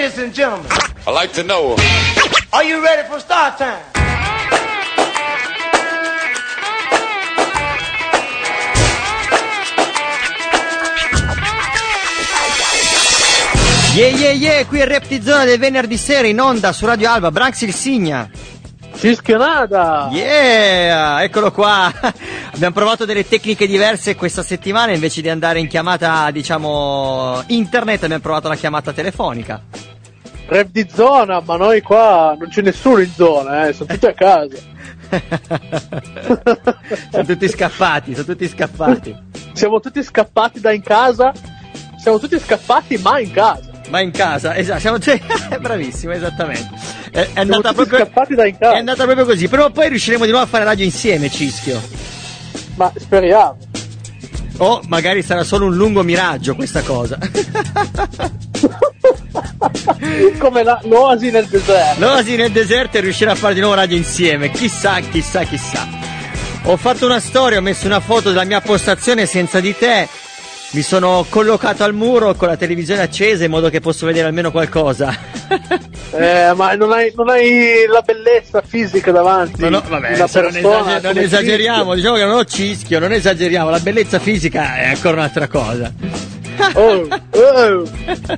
Ladies and gentlemen, I like to know 'em. are you ready for start time? Yeah yeah yeah, qui è Zona del venerdì sera in onda su Radio Alba, Branx il Signa. Fischionata! Yeah, eccolo qua. Abbiamo provato delle tecniche diverse questa settimana, invece di andare in chiamata, diciamo, internet, abbiamo provato la chiamata telefonica. Rap di zona, ma noi qua non c'è nessuno in zona, eh, sono tutti a casa. sono tutti scappati, sono tutti scappati. Siamo tutti scappati da in casa, siamo tutti scappati ma in casa. Ma in casa, esatto, siamo cioè, bravissimo, esattamente. È, è andata proprio, scappati da in casa. è andata proprio così. O poi riusciremo di nuovo a fare radio insieme, Cischio. Ma speriamo. O magari sarà solo un lungo miraggio questa cosa. Come la- l'oasi nel deserto. L'oasi nel deserto e riuscire a fare di nuovo radio insieme. Chissà, chissà, chissà. Ho fatto una storia, ho messo una foto della mia postazione senza di te. Mi sono collocato al muro con la televisione accesa in modo che posso vedere almeno qualcosa. Eh, ma non hai, non hai la bellezza fisica davanti. No, no, vabbè, non, esager- non esageriamo, diciamo che non ho cischio, non esageriamo, la bellezza fisica è ancora un'altra cosa. Oh, oh,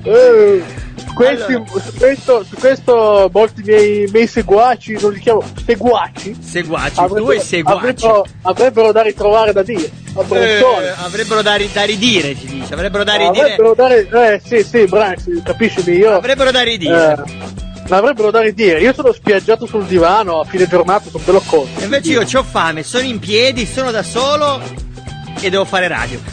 oh. Questi, Allora. su, questo, su questo molti miei, miei seguaci, non li chiamo seguaci, Seguaci, tu e seguaci. avrebbero, avrebbero da ritrovare da dire. A Eh, avrebbero da, ri- da ridire, ci dice, avrebbero da ridire. avrebbero da ridire. Eh, sì, sì, Branx, capisci io. Avrebbero da ridire. Eh, avrebbero da ridire. Io sono spiaggiato sul divano a fine giornata, sono bello conto. E invece io ho fame, sono in piedi, sono da solo e devo fare radio.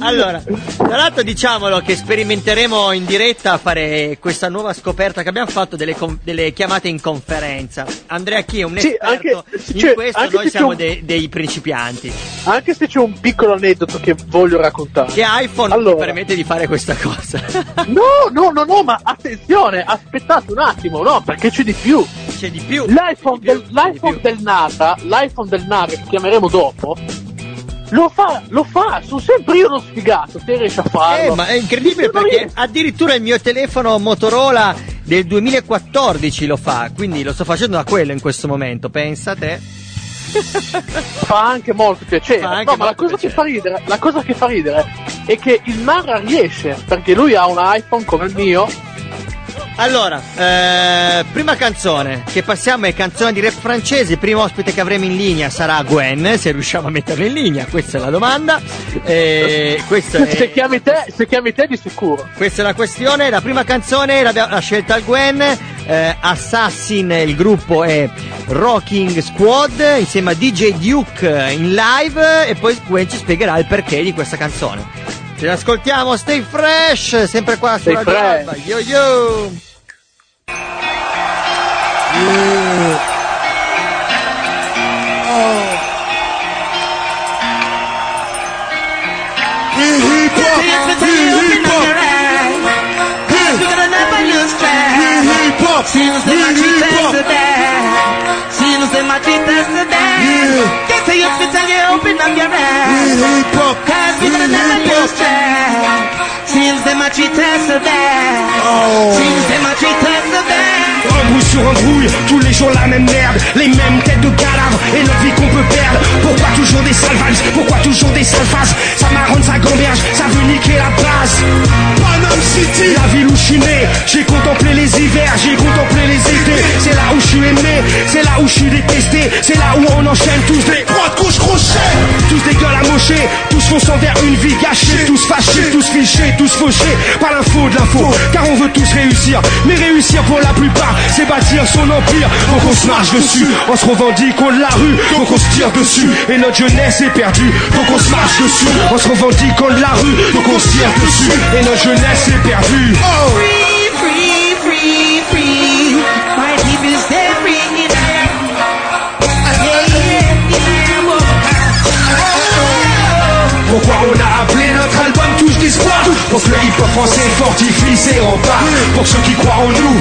allora, tra l'altro diciamolo che sperimenteremo in diretta a fare questa nuova scoperta che abbiamo fatto delle, con- delle chiamate in conferenza. Andrea Chi è un Sì, esperto anche- in cioè, questo, noi siamo un- dei, dei principianti. Anche se c'è un piccolo aneddoto che voglio raccontare. Che iPhone Allora. permette di fare questa cosa. No, no, no, no, ma attenzione, aspettate un attimo, no, perché c'è di più. C'è di più. L'iPhone, di più, del, di l'iPhone più. del Nata, l'iPhone del Nata che chiameremo dopo, lo fa, lo fa, sono sempre io lo sfigato, te riesci a farlo. Eh, ma è incredibile Io perché riesco. addirittura il mio telefono Motorola del 2014 lo fa, quindi lo sto facendo da quello in questo momento, pensa a te. fa anche molto piacere. Anche no, ma la cosa, che fa piacere. ridere, la cosa che fa ridere è che il Nara riesce, perché lui ha un iPhone come il mio, Allora, eh, prima canzone che passiamo è canzone di rap francese, il primo ospite che avremo in linea sarà Gwen, se riusciamo a metterlo in linea, questa è la domanda. Eh, è- se, chiami te, se chiami te di sicuro. Questa è la questione, la prima canzone l'abbiamo- l'ha scelta Gwen, eh, Assassin il gruppo è Rocking Squad insieme a DJ Duke in live e poi Gwen ci spiegherà il perché di questa canzone. Ce l'ascoltiamo, stay fresh, sempre qua su Stay Radio fresh. Alba. Yo yo! Since the machitas are there, since the machitas are there, get you fit and you open up your mouth. Can't be done in a there, since the machitas are there. Embrouille sur embrouille, tous les jours la même merde, les mêmes têtes de cadavres et notre vie qu'on peut perdre. Pourquoi toujours des salvages? Pourquoi toujours des salfages Ça marronne, ça gamberge, ça veut niquer la base. Panam City, la ville où je suis né, j'ai contemplé les hivers, j'ai contemplé les étés. C'est là où je suis aimé, c'est là où je suis détesté, c'est là où on enchaîne tous des droite gauche crochet, tous des gueules amochées, tous fonçant vers une vie gâchée, tous fâchés, tous fichés, tous par l'info de l'info, car on veut tous réussir, mais réussir pour la plupart, c'est bâtir son empire, faut qu'on se marche dessus, on se revendique on la rue, faut qu'on se tire dessus, et notre jeunesse est perdue, faut qu'on se marche dessus, on se revendique on la rue, faut qu'on se tire dessus, et notre jeunesse est perdue. Oh Free, free, free, free. My. Pourquoi on a appelé Touche d'espoir Pour que le hip-hop français fortifie ses remparts Pour ceux qui croient en nous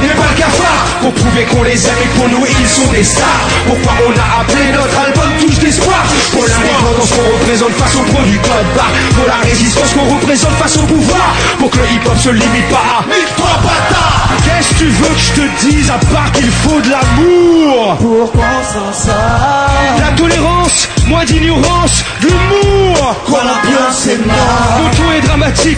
n'est pas le cafard. Pour prouver qu'on les aime et pour nous ils sont des stars. Pourquoi on a appelé notre album Touche d'espoir. Pour l'indépendance qu'on représente face aux produits code barre Pour la résistance qu'on représente face au pouvoir. Pour que le hip-hop se limite pas à Nique-toi bâtard Qu'est-ce que tu veux que je te dise à part qu'il faut de l'amour? Pourquoi on s'en La tolérance, moins d'ignorance, de l'humour. Quoi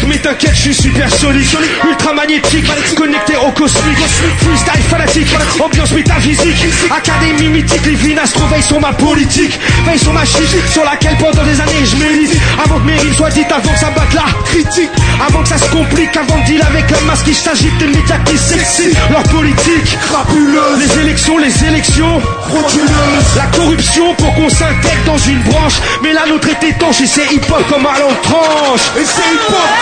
mais t'inquiète, je suis supersonique Ultra magnétique, connecté au cosmique. Freestyle fanatique, ambiance métaphysique. Académie mythique, les Vinastro veillent sur ma politique. Veillent sur ma chiche, sur laquelle pendant des années je m'élise Avant que mes rimes soient dites, avant que ça batte la critique. Avant que ça se complique, avant de deal avec la masse qui s'agite Des médias qui s'excitent, leur politique Crapuleuse Les élections, les élections Frauduleuse la corruption pour qu'on s'intègre dans une branche. Mais la nôtre est étanche et c'est hip-hop comme à l'entranche. Et c'est hip-hop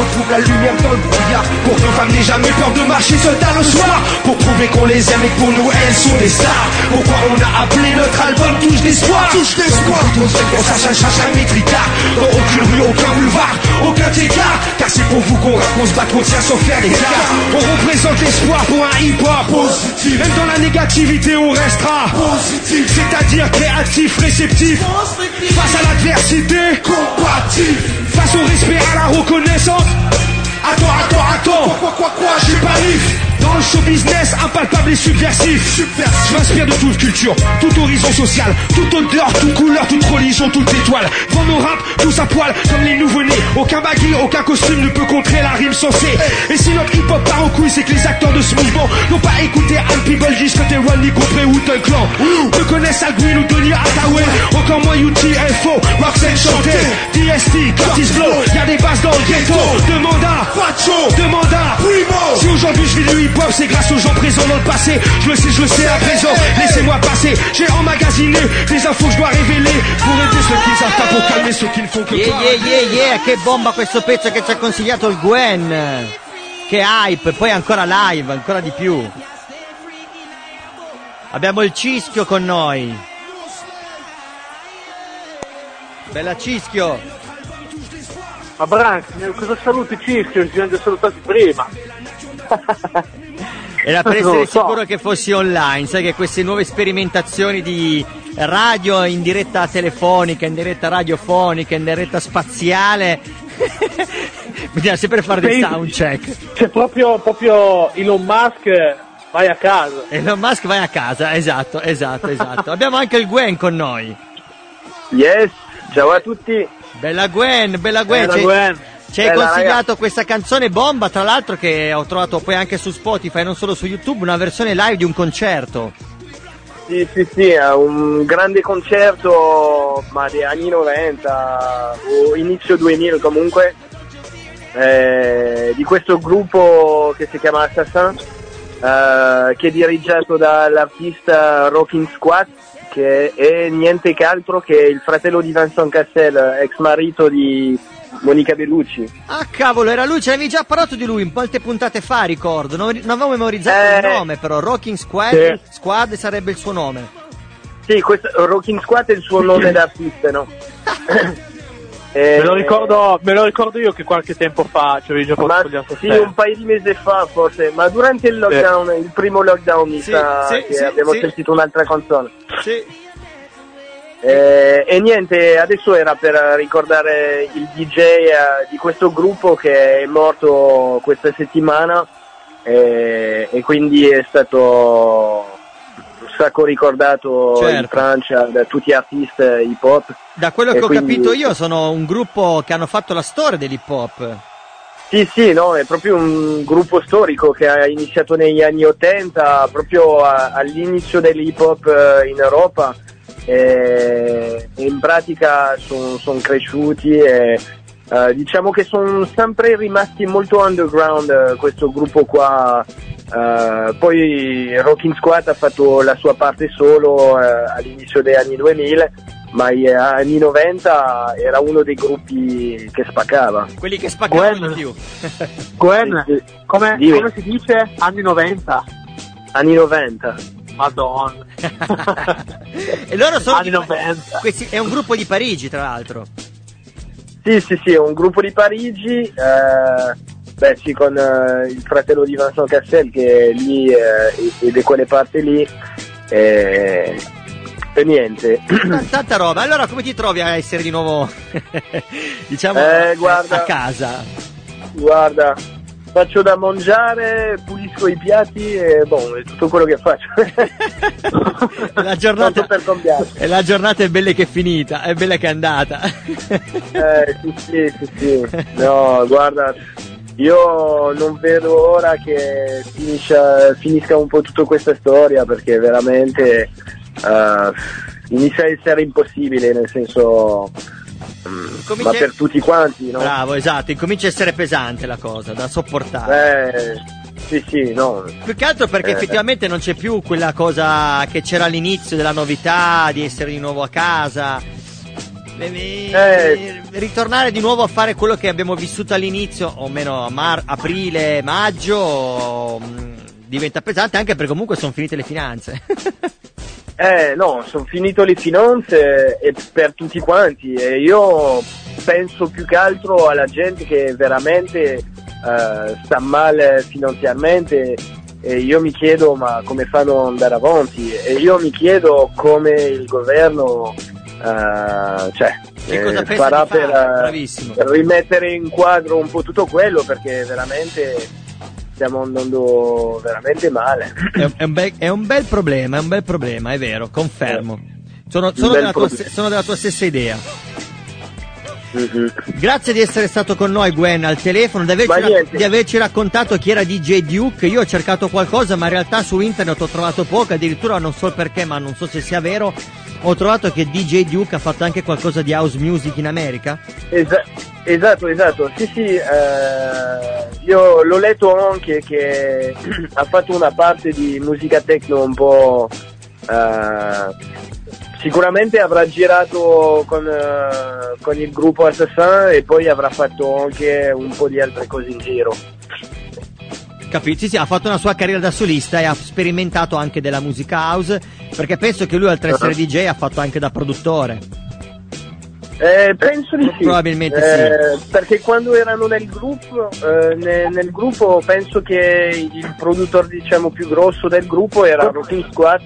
retrouve la lumière dans le brouillard. Pour nos femmes n'aient jamais peur de marcher seul dans le soir. Pour prouver qu'on les aime et que pour nous elles sont des stars. Pourquoi on a appelé notre album Touche d'espoir Touche d'espoir. Pour qu'on sache un chacha métricard Dans aucune rue, aucun boulevard, aucun écart. Car c'est pour vous qu'on rappe, qu'on se bat, qu'on tient sans faire des gars On représente l'espoir pour un hip-hop. Positif. Même dans la négativité on restera Positif. C'est-à-dire créatif, réceptif. Face à l'adversité. Compatible Face au respect, à la reconnaissance. Attends, attends, attends. Quoi quoi quoi J'ai pas livre Dans le show business, impalpable et subversif. Subversif. Je m'inspire de toute culture, tout horizon social Toute odeur, toute couleur, toute religion, toute étoile Dans nos rap, tous à poil, comme les nouveau-nés. Aucun baggy, aucun costume ne peut contrer la rime censée Et si notre hip-hop part en couille, c'est que les acteurs de ce mouvement N'ont pas écouté Al People, jusqu'à tes Rodney Compré ou Tung Clan. Ne connaissent Al ou Tony Hathaway Encore moins UTFO, Roxanne Chanté DST, Curtis Blow, y'a des bases dans le ghetto. Demande à Facho. Demande à Primo. Si aujourd'hui je vis du hip-hop, c'est grâce aux gens présents dans le passé. Je le sais, je le sais à présent. Laissez-moi passer. J'ai emmagasiné des infos que je dois révéler pour aider ceux qui ne savent pas, pour calmer ceux qui ne font que Yeah, parler. yeah, yeah, yeah, che bomba questo pezzo che ci ha consigliato il Gwen. Che hype, poi ancora live, ancora di più. Abbiamo il Cischio con noi. Bella Cischio. Ma Branks, cosa saluti Cischio? Ci siamo già salutati prima. Era per essere so. sicuro che fossi online, sai che queste nuove sperimentazioni di radio in diretta telefonica, in diretta radiofonica, in diretta spaziale, bisogna sempre fare dei sound check. C'è proprio, proprio Elon Musk, vai a casa. Elon Musk vai a casa, esatto, esatto, esatto. Abbiamo anche il Gwen con noi. Yes, ciao a tutti. Bella Gwen, bella Gwen. Bella Gwen. Ci hai Bella, consigliato questa canzone bomba, tra l'altro che ho trovato poi anche su Spotify, non solo su YouTube, una versione live di un concerto. Sì, sì, sì, è un grande concerto, ma degli anni 90 o inizio 2000 comunque, eh, di questo gruppo che si chiama Assassin, eh, che è dirigiato dall'artista Rocking Squad, che è niente che altro che il fratello di Vincent Cassel, ex marito di Monica Bellucci. Ah cavolo, era lui, ce l'avevi già parlato di lui molte puntate fa, ricordo. Non, non avevo memorizzato il Eh. nome, però Rocking Squad, Sì. Squad sarebbe il suo nome. Sì, questo, Rocking Squad è il suo nome d'artista, no? Eh, Me lo, ricordo, me lo ricordo io che qualche tempo fa ci avevi già spogliato sì, un paio di mesi fa forse, ma durante il lockdown, il primo lockdown mi Sì, sa sì, che sì, abbiamo sì. sentito un'altra canzone. Sì. Eh, e niente, adesso era per ricordare il DJ eh, di questo gruppo che è morto questa settimana eh, e quindi è stato un sacco ricordato in Certo. Francia da tutti gli artisti hip hop. Da quello che ho quindi- capito io sono un gruppo che hanno fatto la storia dell'hip hop. Sì, sì, no, è proprio un gruppo storico che ha iniziato negli anni 80, proprio a- all'inizio dell'hip hop eh, in Europa e, e in pratica sono cresciuti e eh, diciamo che sono sempre rimasti molto underground eh, questo gruppo qua. Eh, poi Rocking Squad ha fatto la sua parte solo eh, all'inizio degli anni 2000, ma negli anni 90 era uno dei gruppi che spaccava. Quelli che spaccavano Gwen. di più. Gwen, come, come si dice? Anni 90? Anni 90. Madonna. e loro sono Anni di- 90. questi- è un gruppo di Parigi, tra l'altro. Sì, sì, sì, è un gruppo di Parigi. eh, Beh sì, con eh, il fratello di Vincent Cassel che è lì eh, e da quelle parti lì. E, e niente. Tanta roba. Allora, come ti trovi a essere di nuovo, diciamo, Eh, guarda. a casa? Guarda, faccio da mangiare, pulisco i piatti e boh, è tutto quello che faccio. La giornata, e la giornata è bella che è finita, è bella che è andata. Eh, sì, sì, sì, sì. No, guarda, io non vedo ora che finisca, finisca un po' tutta questa storia perché veramente eh, inizia a essere impossibile, nel senso... mm, Comincia- Ma per tutti quanti, no? Bravo, esatto, incomincia a essere pesante la cosa, da sopportare. Eh, sì, sì, no. Più che altro perché Eh. effettivamente non c'è più quella cosa che c'era all'inizio della novità, di essere di nuovo a casa. Eh. ritornare di nuovo a fare quello che abbiamo vissuto all'inizio, o meno a mar- aprile, maggio, mh, diventa pesante anche perché comunque sono finite le finanze. Eh no, sono finito le finanze e per tutti quanti. E io penso più che altro alla gente che veramente eh, sta male finanziariamente e io mi chiedo ma come fanno ad andare avanti? E io mi chiedo come il governo eh, cioè, eh, farà fare? per, eh, per rimettere in quadro un po' tutto quello perché veramente stiamo andando veramente male. è, un- è un bel, è un bel problema, è un bel problema, è vero, confermo. Sono, sono bel della tua, sono della tua stessa idea. Mhm. Grazie di essere stato con noi Gwen al telefono, di averci, ra- di averci raccontato chi era DJ Duke. Io ho cercato qualcosa, ma in realtà su internet ho trovato poco, addirittura non so perché, ma non so se sia vero. Ho trovato che DJ Duke ha fatto anche qualcosa di house music in America. Esa- esatto, esatto, sì sì, eh, io l'ho letto anche che ha fatto una parte di musica techno un po'... eh, sicuramente avrà girato con, eh, con il gruppo Assassin e poi avrà fatto anche un po' di altre cose in giro. Capito? Sì, sì, ha fatto una sua carriera da solista e ha sperimentato anche della musica house. Perché penso che lui, oltre ad essere Uh-huh. DJ, ha fatto anche da produttore. Eh, penso di sì. Probabilmente Eh, Perché quando erano nel gruppo, eh, ne- nel gruppo penso che il produttore diciamo più grosso del gruppo era Rocking Squad,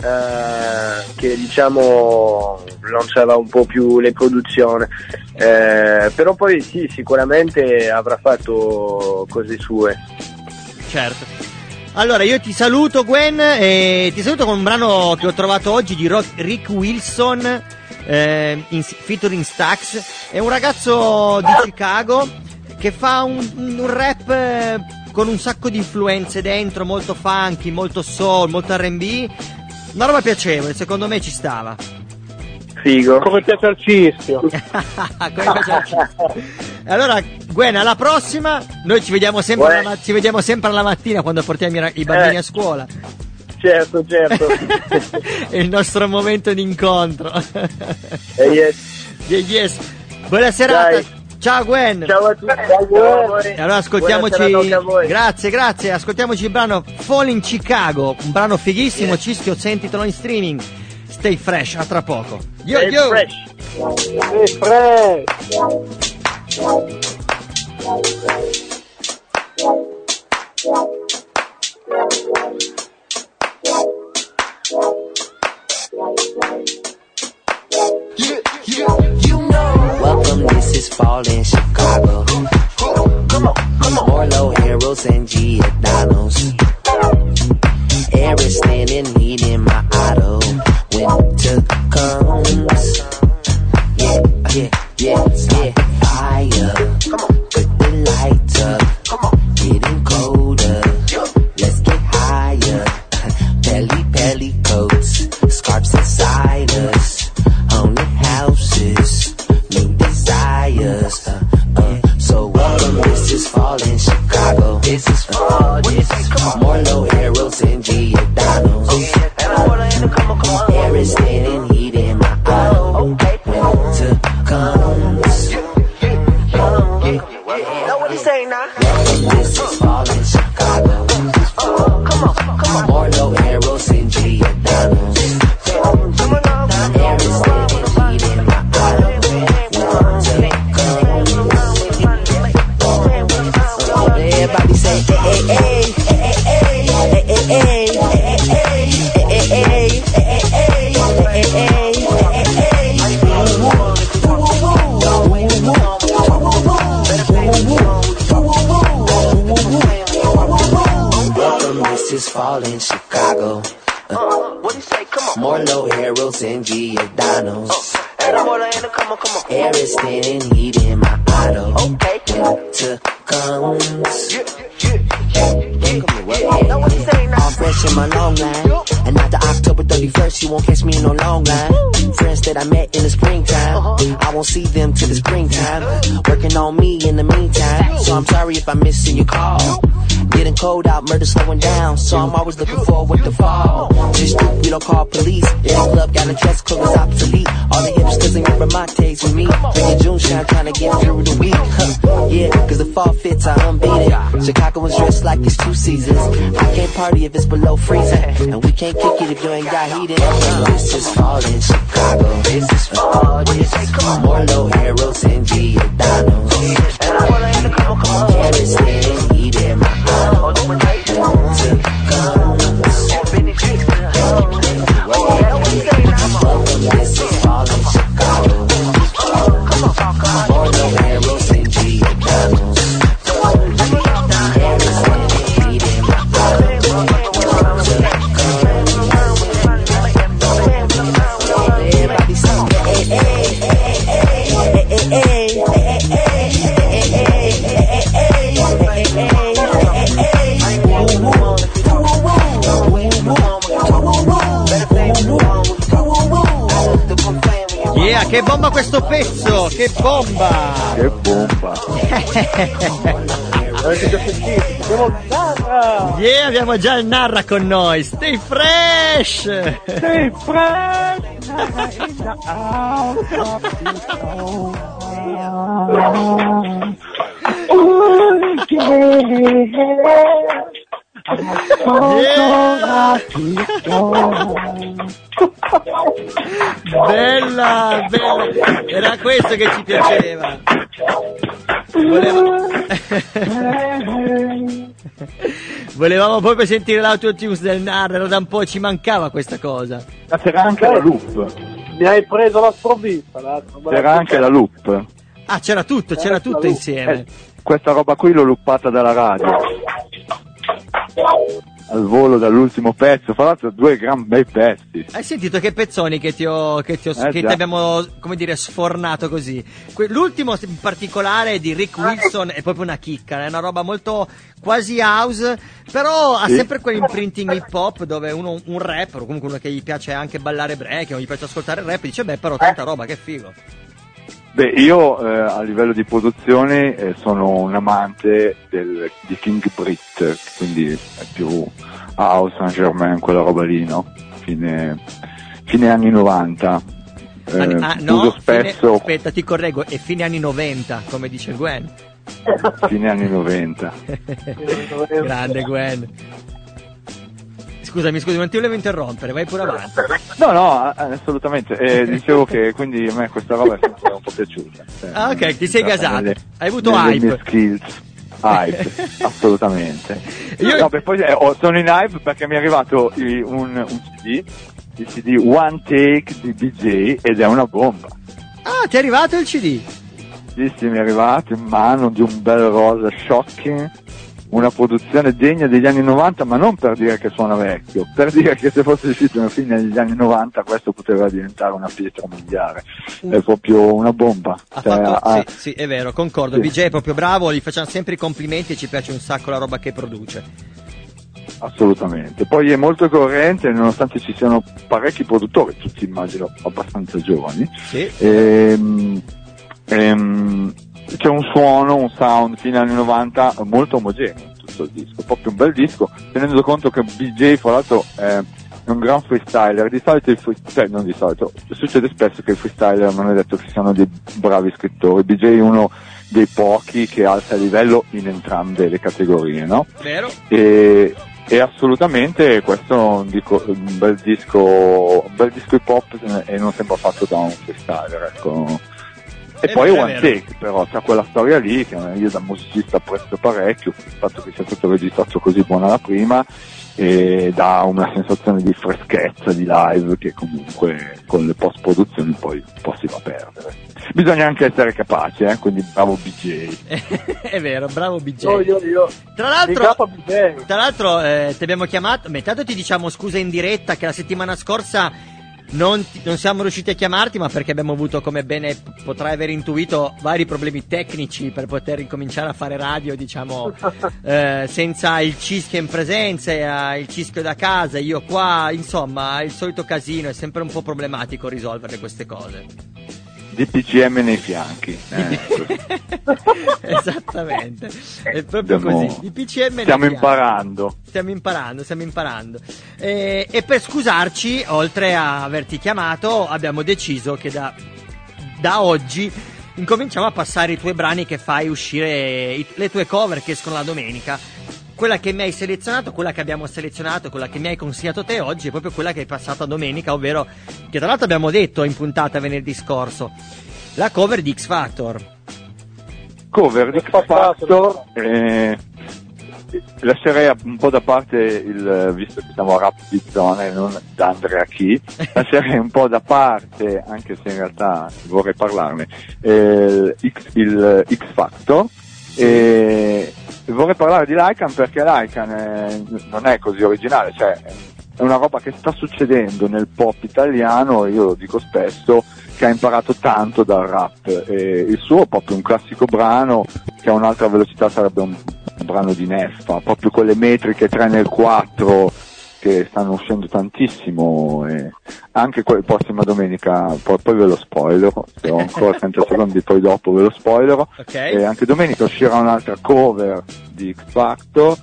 eh, che diciamo lanciava un po' più le produzioni. Eh, però poi sì, sicuramente avrà fatto cose sue. Certo. Allora, io ti saluto, Gwen, e ti saluto con un brano che ho trovato oggi di Rick Wilson, eh, in, featuring Stax. È un ragazzo di Chicago che fa un, un rap eh, con un sacco di influenze dentro, molto funky, molto soul, molto RB. Una roba piacevole, secondo me ci stava. Figo. Come piace al cischio. Come piace al cibo. Allora, Gwen, alla prossima. Noi ci vediamo sempre, alla, ci vediamo sempre alla mattina quando portiamo i, i bambini Eh. a scuola. Certo, certo. È il nostro momento di incontro. Yes. Yes. Buona serata. Dai. Ciao Gwen. Ciao a tutti. E allora ascoltiamoci. Grazie, grazie. Ascoltiamoci il brano Fall in Chicago. Un brano fighissimo. Cischio, sentitelo in streaming. Stay fresh, a tra poco. Yo, Stay yo. fresh. E fresh. Fall in Chicago. More low arrows and Giordano's. The Collins. Yeah, yeah. All fresh in my long line. And after October 31st, you won't catch me in no long line. Friends that I met in the springtime. I won't see them till the springtime. Working on me in the meantime. So I'm sorry if I'm missing your call. Getting cold out, murder slowing down. So I'm always looking forward to fall. Just do, we don't call police. If the club got a dress code is obsolete. All the hipsters and your Ramontes with me. Drinking June shine, trying to get through the week. Huh. Yeah, cause the fall fits are unbeaten. Chicago was dressed like it's two seasons. I can't party if it's below freezing. And we can't kick it if you ain't got heat in it. This is fall in Chicago. This is fall. This is more low arrows and Giordano's. Anna water, Anna, come on, come on. Carrots and heat in my. Che bomba questo pezzo! Che bomba! Che bomba. Avete già sentito? Abbiamo Narra! Yeah, abbiamo già il Narra con noi! Stay fresh! Stay fresh! Bella, bella! Era questo che ci piaceva! Voleva- Volevamo proprio sentire l'autotunes del Narra, da un po' ci mancava questa cosa. Ma c'era anche la loop. Mi hai preso la sprovvista. C'era anche la loop. Ah, c'era tutto, c'era tutto insieme. Eh, questa roba qui l'ho loopata dalla radio. Al volo dall'ultimo pezzo. Fra l'altro due gran bei pezzi. Hai sentito che pezzoni che ti, ho, che ti, ho- Eh, che ti abbiamo, come dire, sfornato così? Que- L'ultimo in particolare di Rick Wilson è proprio una chicca, è una roba molto quasi house, però ha Sì. sempre quell'imprinting hip hop dove uno, un rapper, o comunque uno che gli piace anche ballare break, o gli piace ascoltare il rap, dice beh però tanta roba, che figo. Beh, io eh, a livello di produzione eh, sono un amante del, di King Brit, quindi è più House Saint Germain, quella roba lì, no? Fine, fine anni 90. Eh, ah, no, uso fine- spesso aspetta, ti correggo, è fine anni 90, come dice Gwen. fine anni 90. Grande Gwen. Scusami, scusi, non ti volevo interrompere, vai pure avanti. No, no, assolutamente. Eh, dicevo che quindi a me questa roba è sempre un po' piaciuta. Cioè, Ah, ok, ti sei nelle- gasato. Hai avuto hype. skills. Hype, assolutamente. Io- No, beh, poi, eh, oh, sono in hype perché mi è arrivato i- un, un CD, il CD One Take di DJ ed è una bomba. Ah, ti è arrivato il CD? Sì, sì, mi è arrivato in mano di un bel rosa shocking, una produzione degna degli anni 90, ma non per dire che suona vecchio, per dire che se fosse uscito alla fine degli anni 90 questo poteva diventare una pietra miliare. È proprio una bomba. Ha Cioè, fatto, ha- sì, sì, è vero, concordo. Sì. BJ è proprio bravo, gli facciamo sempre i complimenti e ci piace un sacco la roba che produce. Assolutamente. Poi è molto coerente, nonostante ci siano parecchi produttori, tutti immagino abbastanza giovani. Sì. Ehm, ehm, c'è un suono, un sound fine anni 90 molto omogeneo in tutto il disco, proprio un bel disco, tenendo conto che BJ fra l'altro è un gran freestyler, di solito il freestyler, non di solito, succede spesso che i freestyler non è detto che siano dei bravi scrittori, BJ è uno dei pochi che alza il livello in entrambe le categorie, no? Vero? E, e assolutamente questo è un, dico- un bel disco un bel disco hip hop e non sembra fatto da un freestyler ecco E È poi vero, One. Take, però c'è quella storia lì che io da musicista apprezzo parecchio, il fatto che sia stato registrato così buona la prima e dà una sensazione di freschezza di live che comunque con le post produzioni poi un po' si va a perdere. Bisogna anche essere capaci, eh? quindi bravo BJ. è vero, bravo BJ. Io, io, io. Tra l'altro, tra l'altro eh, ti abbiamo chiamato, beh, intanto ti diciamo scusa in diretta che la settimana scorsa non, ti- non siamo riusciti a chiamarti, ma perché abbiamo avuto, come bene potrai aver intuito, vari problemi tecnici per poter incominciare a fare radio, diciamo, eh, senza il cischio in presenza, eh, il cischio da casa, io qua, insomma, il solito casino, è sempre un po' problematico risolvere queste cose. DPCM nei fianchi. eh, Esattamente, è proprio Abbiamo- così. Di PCM nei Stiamo fianchi. imparando. Stiamo imparando, stiamo imparando. E, e per scusarci, oltre a averti chiamato, abbiamo deciso che da, da oggi incominciamo a passare i tuoi brani che fai uscire, i- le tue cover che escono la domenica. Quella che mi hai selezionato, quella che abbiamo selezionato, quella che mi hai consigliato te oggi è proprio quella che hai passato a domenica, ovvero che tra l'altro abbiamo detto in puntata venerdì scorso, la cover di X Factor. Cover di X Factor, eh, lascerei un po' da parte il, visto che siamo a rap di zona e non da Andrea Chi, lascerei un po' da parte, anche se in realtà vorrei parlarne, eh, X, il X Factor. E vorrei parlare di Lycan perché Lycan è- non è così originale, cioè è una roba che sta succedendo nel pop italiano, io lo dico spesso, che ha imparato tanto dal rap. E il suo è proprio un classico brano che a un'altra velocità sarebbe un, un brano di Neffa, proprio con le metriche 3 nel 4 che stanno uscendo tantissimo e anche quella prossima domenica, poi, poi ve lo spoilerò, se ho ancora 30 secondi poi dopo ve lo spoilerò, Ok? e anche domenica uscirà un'altra cover di X Factor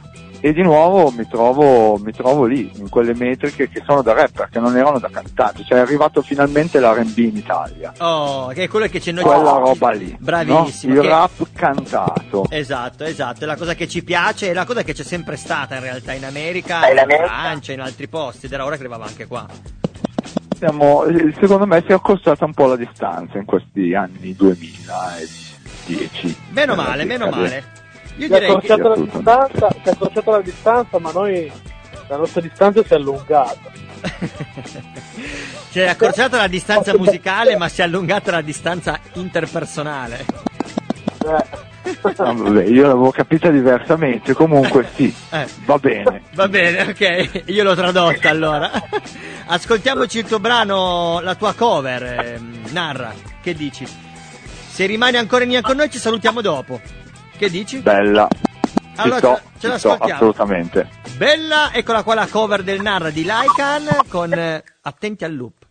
e di nuovo mi trovo, mi trovo lì, in quelle metriche che sono da rapper, che non erano da cantante, cioè è arrivato finalmente l'R&B in Italia, Oh, che è quello che c'è noi quella roba lì, Bravissimo, no? il che- rap cantato. Esatto, esatto, è la cosa che ci piace, è la cosa che c'è sempre stata in realtà in America, in? Francia, in altri posti, ed era ora che arrivava anche qua. Siamo- secondo me si è accostata un po' la distanza in questi anni 2010. Meno male, meno male. Io Si è accorciata la distanza, si è accorciata la distanza, ma noi la nostra distanza si è allungata. si è accorciata la distanza musicale, ma si è allungata la distanza interpersonale. Eh, Ah, vabbè, io l'avevo capita diversamente, comunque sì, Eh. va bene. Va bene, ok, io l'ho tradotta allora. Ascoltiamoci il tuo brano, la tua cover, ehm, Narra, che dici? Se rimani ancora in linea con noi ci salutiamo dopo. Che dici? Bella. Allora, sto, ce- ci sto, assolutamente. Bella, eccola qua la cover del Narra di Lycan con eh, Attenti al loop.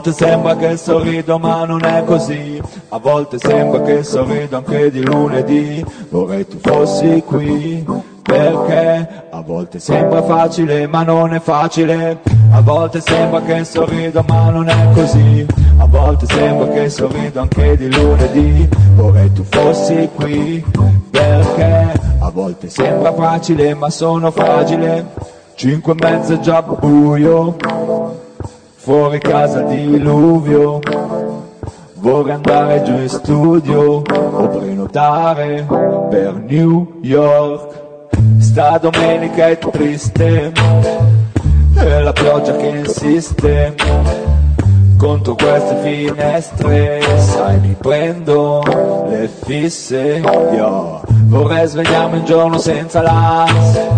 Volte sembra che sorrido ma non è così, a volte sembra che sorrido anche di lunedì, vorrei tu fossi qui, perché a volte sembra facile ma non è facile, a volte sembra che sorrido ma non è così, a volte sembra che sorrido anche di lunedì, vorrei tu fossi qui, perché a volte sembra facile ma sono fragile, cinque e mezzo è già buio, fuori casa diluvio, vorrei andare giù in studio o prenotare per New York. Sta domenica è triste, è la pioggia che insiste contro queste finestre, sai mi prendo le fisse, io vorrei svegliarmi un giorno senza l'ansia,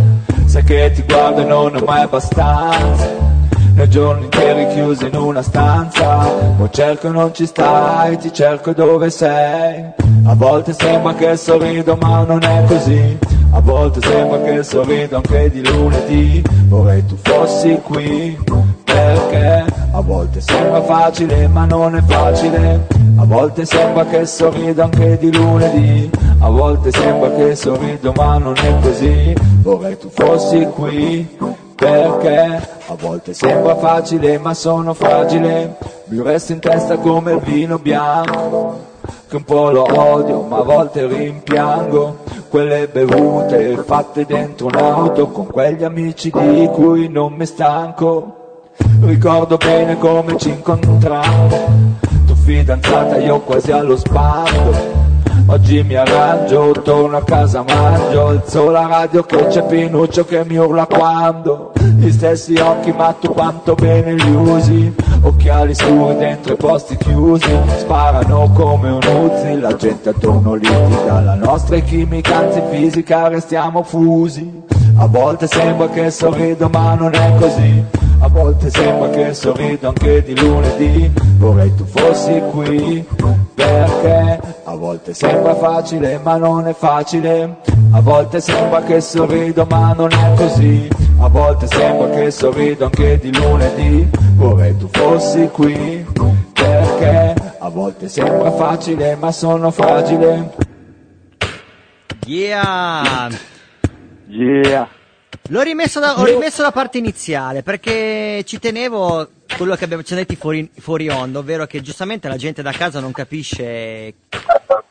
sai che ti guardo e non è mai abbastanza. Nei giorni interi chiuso in una stanza, poi cerco e non ci stai, ti cerco dove sei. A volte sembra che sorrido ma non è così, a volte sembra che sorrido anche di lunedì, vorrei tu fossi qui, perché a volte sembra facile ma non è facile, a volte sembra che sorrido anche di lunedì, a volte sembra che sorrido ma non è così, vorrei tu fossi qui, perché a volte sembra facile ma sono fragile, mi resta in testa come il vino bianco, che un po' lo odio ma a volte rimpiango, quelle bevute fatte dentro un'auto con quegli amici di cui non mi stanco. Ricordo bene come ci incontrammo, tu fidanzata io quasi allo sbando. Oggi mi arrangio, torno a casa, mangio, alzo la radio che c'è Pinuccio che mi urla quando Gli stessi occhi ma tu quanto bene li usi? Occhiali scuri dentro i posti chiusi Sparano come un Uzi, la gente attorno litiga La nostra è chimica, anzi fisica, restiamo fusi. A volte sembra che sorrido ma non è così a volte sembra che sorrido anche di lunedì, vorrei tu fossi qui, perché a volte sembra facile ma non è facile, a volte sembra che sorrido ma non è così, a volte sembra che sorrido anche di lunedì, vorrei tu fossi qui, perché a volte sembra facile ma sono fragile. Yeah! Yeah. L'ho rimesso da, ho rimesso la parte iniziale perché ci tenevo quello che abbiamo ci detti fuori, fuori onda, ovvero che giustamente la gente da casa non capisce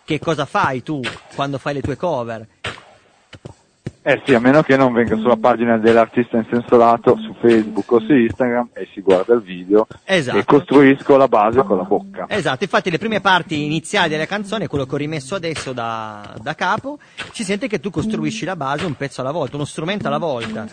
che cosa fai tu quando fai le tue cover. Eh sì, a meno che non venga sulla pagina dell'artista in senso lato su Facebook o su Instagram e si guarda il video Esatto. e costruisco la base con la bocca. Esatto, infatti le prime parti iniziali della canzone, quello che ho rimesso adesso da, da capo, si sente che tu costruisci la base un pezzo alla volta, uno strumento alla volta.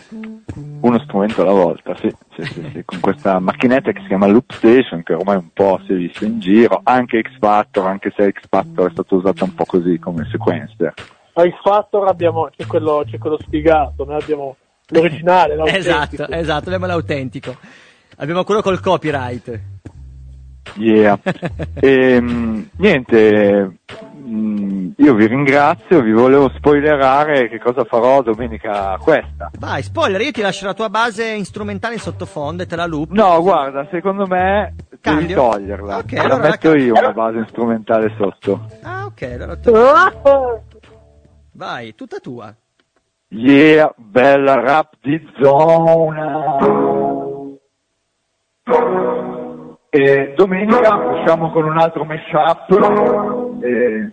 Uno strumento alla volta, sì, sì, sì, sì, con questa macchinetta che si chiama Loop Station che ormai un po' si è vista in giro, anche X Factor, anche se X Factor è stato usato un po' così come sequencer. X Factor abbiamo, c'è quello, c'è quello sfigato, noi abbiamo l'originale, l'autentico. Esatto, esatto, abbiamo l'autentico. Abbiamo quello col copyright. Yeah. Ehm, niente, mm, io vi ringrazio, vi volevo spoilerare che cosa farò domenica questa. Vai, spoiler, io ti lascio la tua base strumentale in sottofondo e te la loop. No, guarda, secondo me devi Cambio? toglierla. Ok, Te la allora la metto io cambio. una base strumentale sotto. Ah, ok, allora tu... Vai, tutta tua. Yeah, bella rap di zona. E domenica usciamo con un altro mashup. E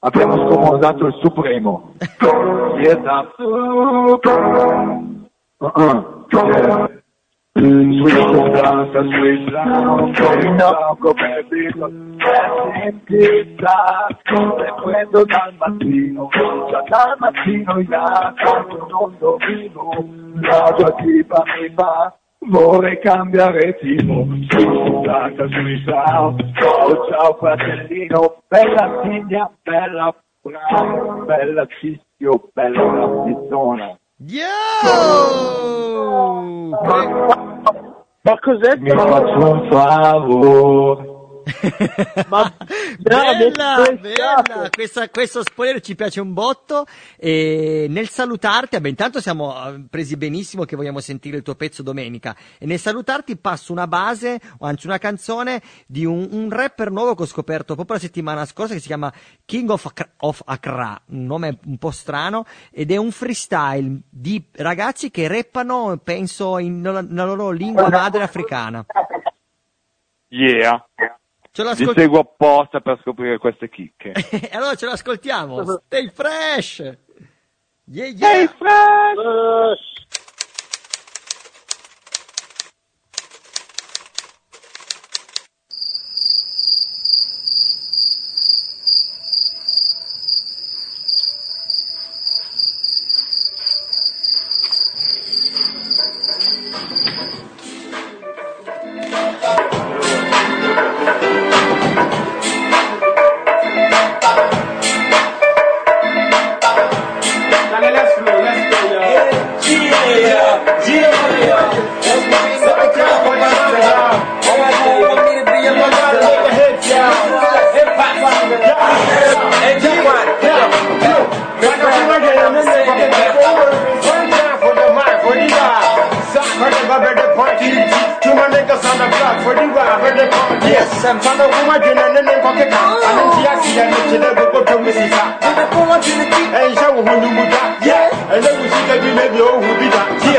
abbiamo scomodato il Supremo. Yeah, da- Uh-uh. Yeah. Sweet lounge, no, come dico, sentita, le prendo dal mattino, già dal mattino ya, non domino, la tua tipa mi va, vorrei cambiare tipo, sweet danza, sweet lounge, ciao ciao fratellino, bella figlia, bella brava, bella cischio, bella rappizzona. Yo! Ma cos'è? Ma bella, bella. Questa- questo spoiler ci piace un botto e nel salutarti, vabbè, intanto siamo eh, presi benissimo che vogliamo sentire il tuo pezzo domenica e nel salutarti passo una base, o anzi una canzone di un, un rapper nuovo che ho scoperto proprio la settimana scorsa che si chiama King of, Accra, of Accra, un nome un po' strano ed è un freestyle di ragazzi che rappano, penso, in- nella loro lingua madre africana. Yeah. Ce Vi l'ascol- seguo apposta per scoprire queste chicche. E allora ce l'ascoltiamo. Stay fresh. Yeah, yeah. Stay fresh. Let's go, let's go, y'all. Yeah, yeah, yeah. sɛ mfa no ho adwene ne ne nkɔkeka ane nti aseɛ no kye dɛ bɛkɔtɔ me sika ɛnhyɛ wo ho no mu da ɛnɛ wo sika bi na bi ɔhu bi da tie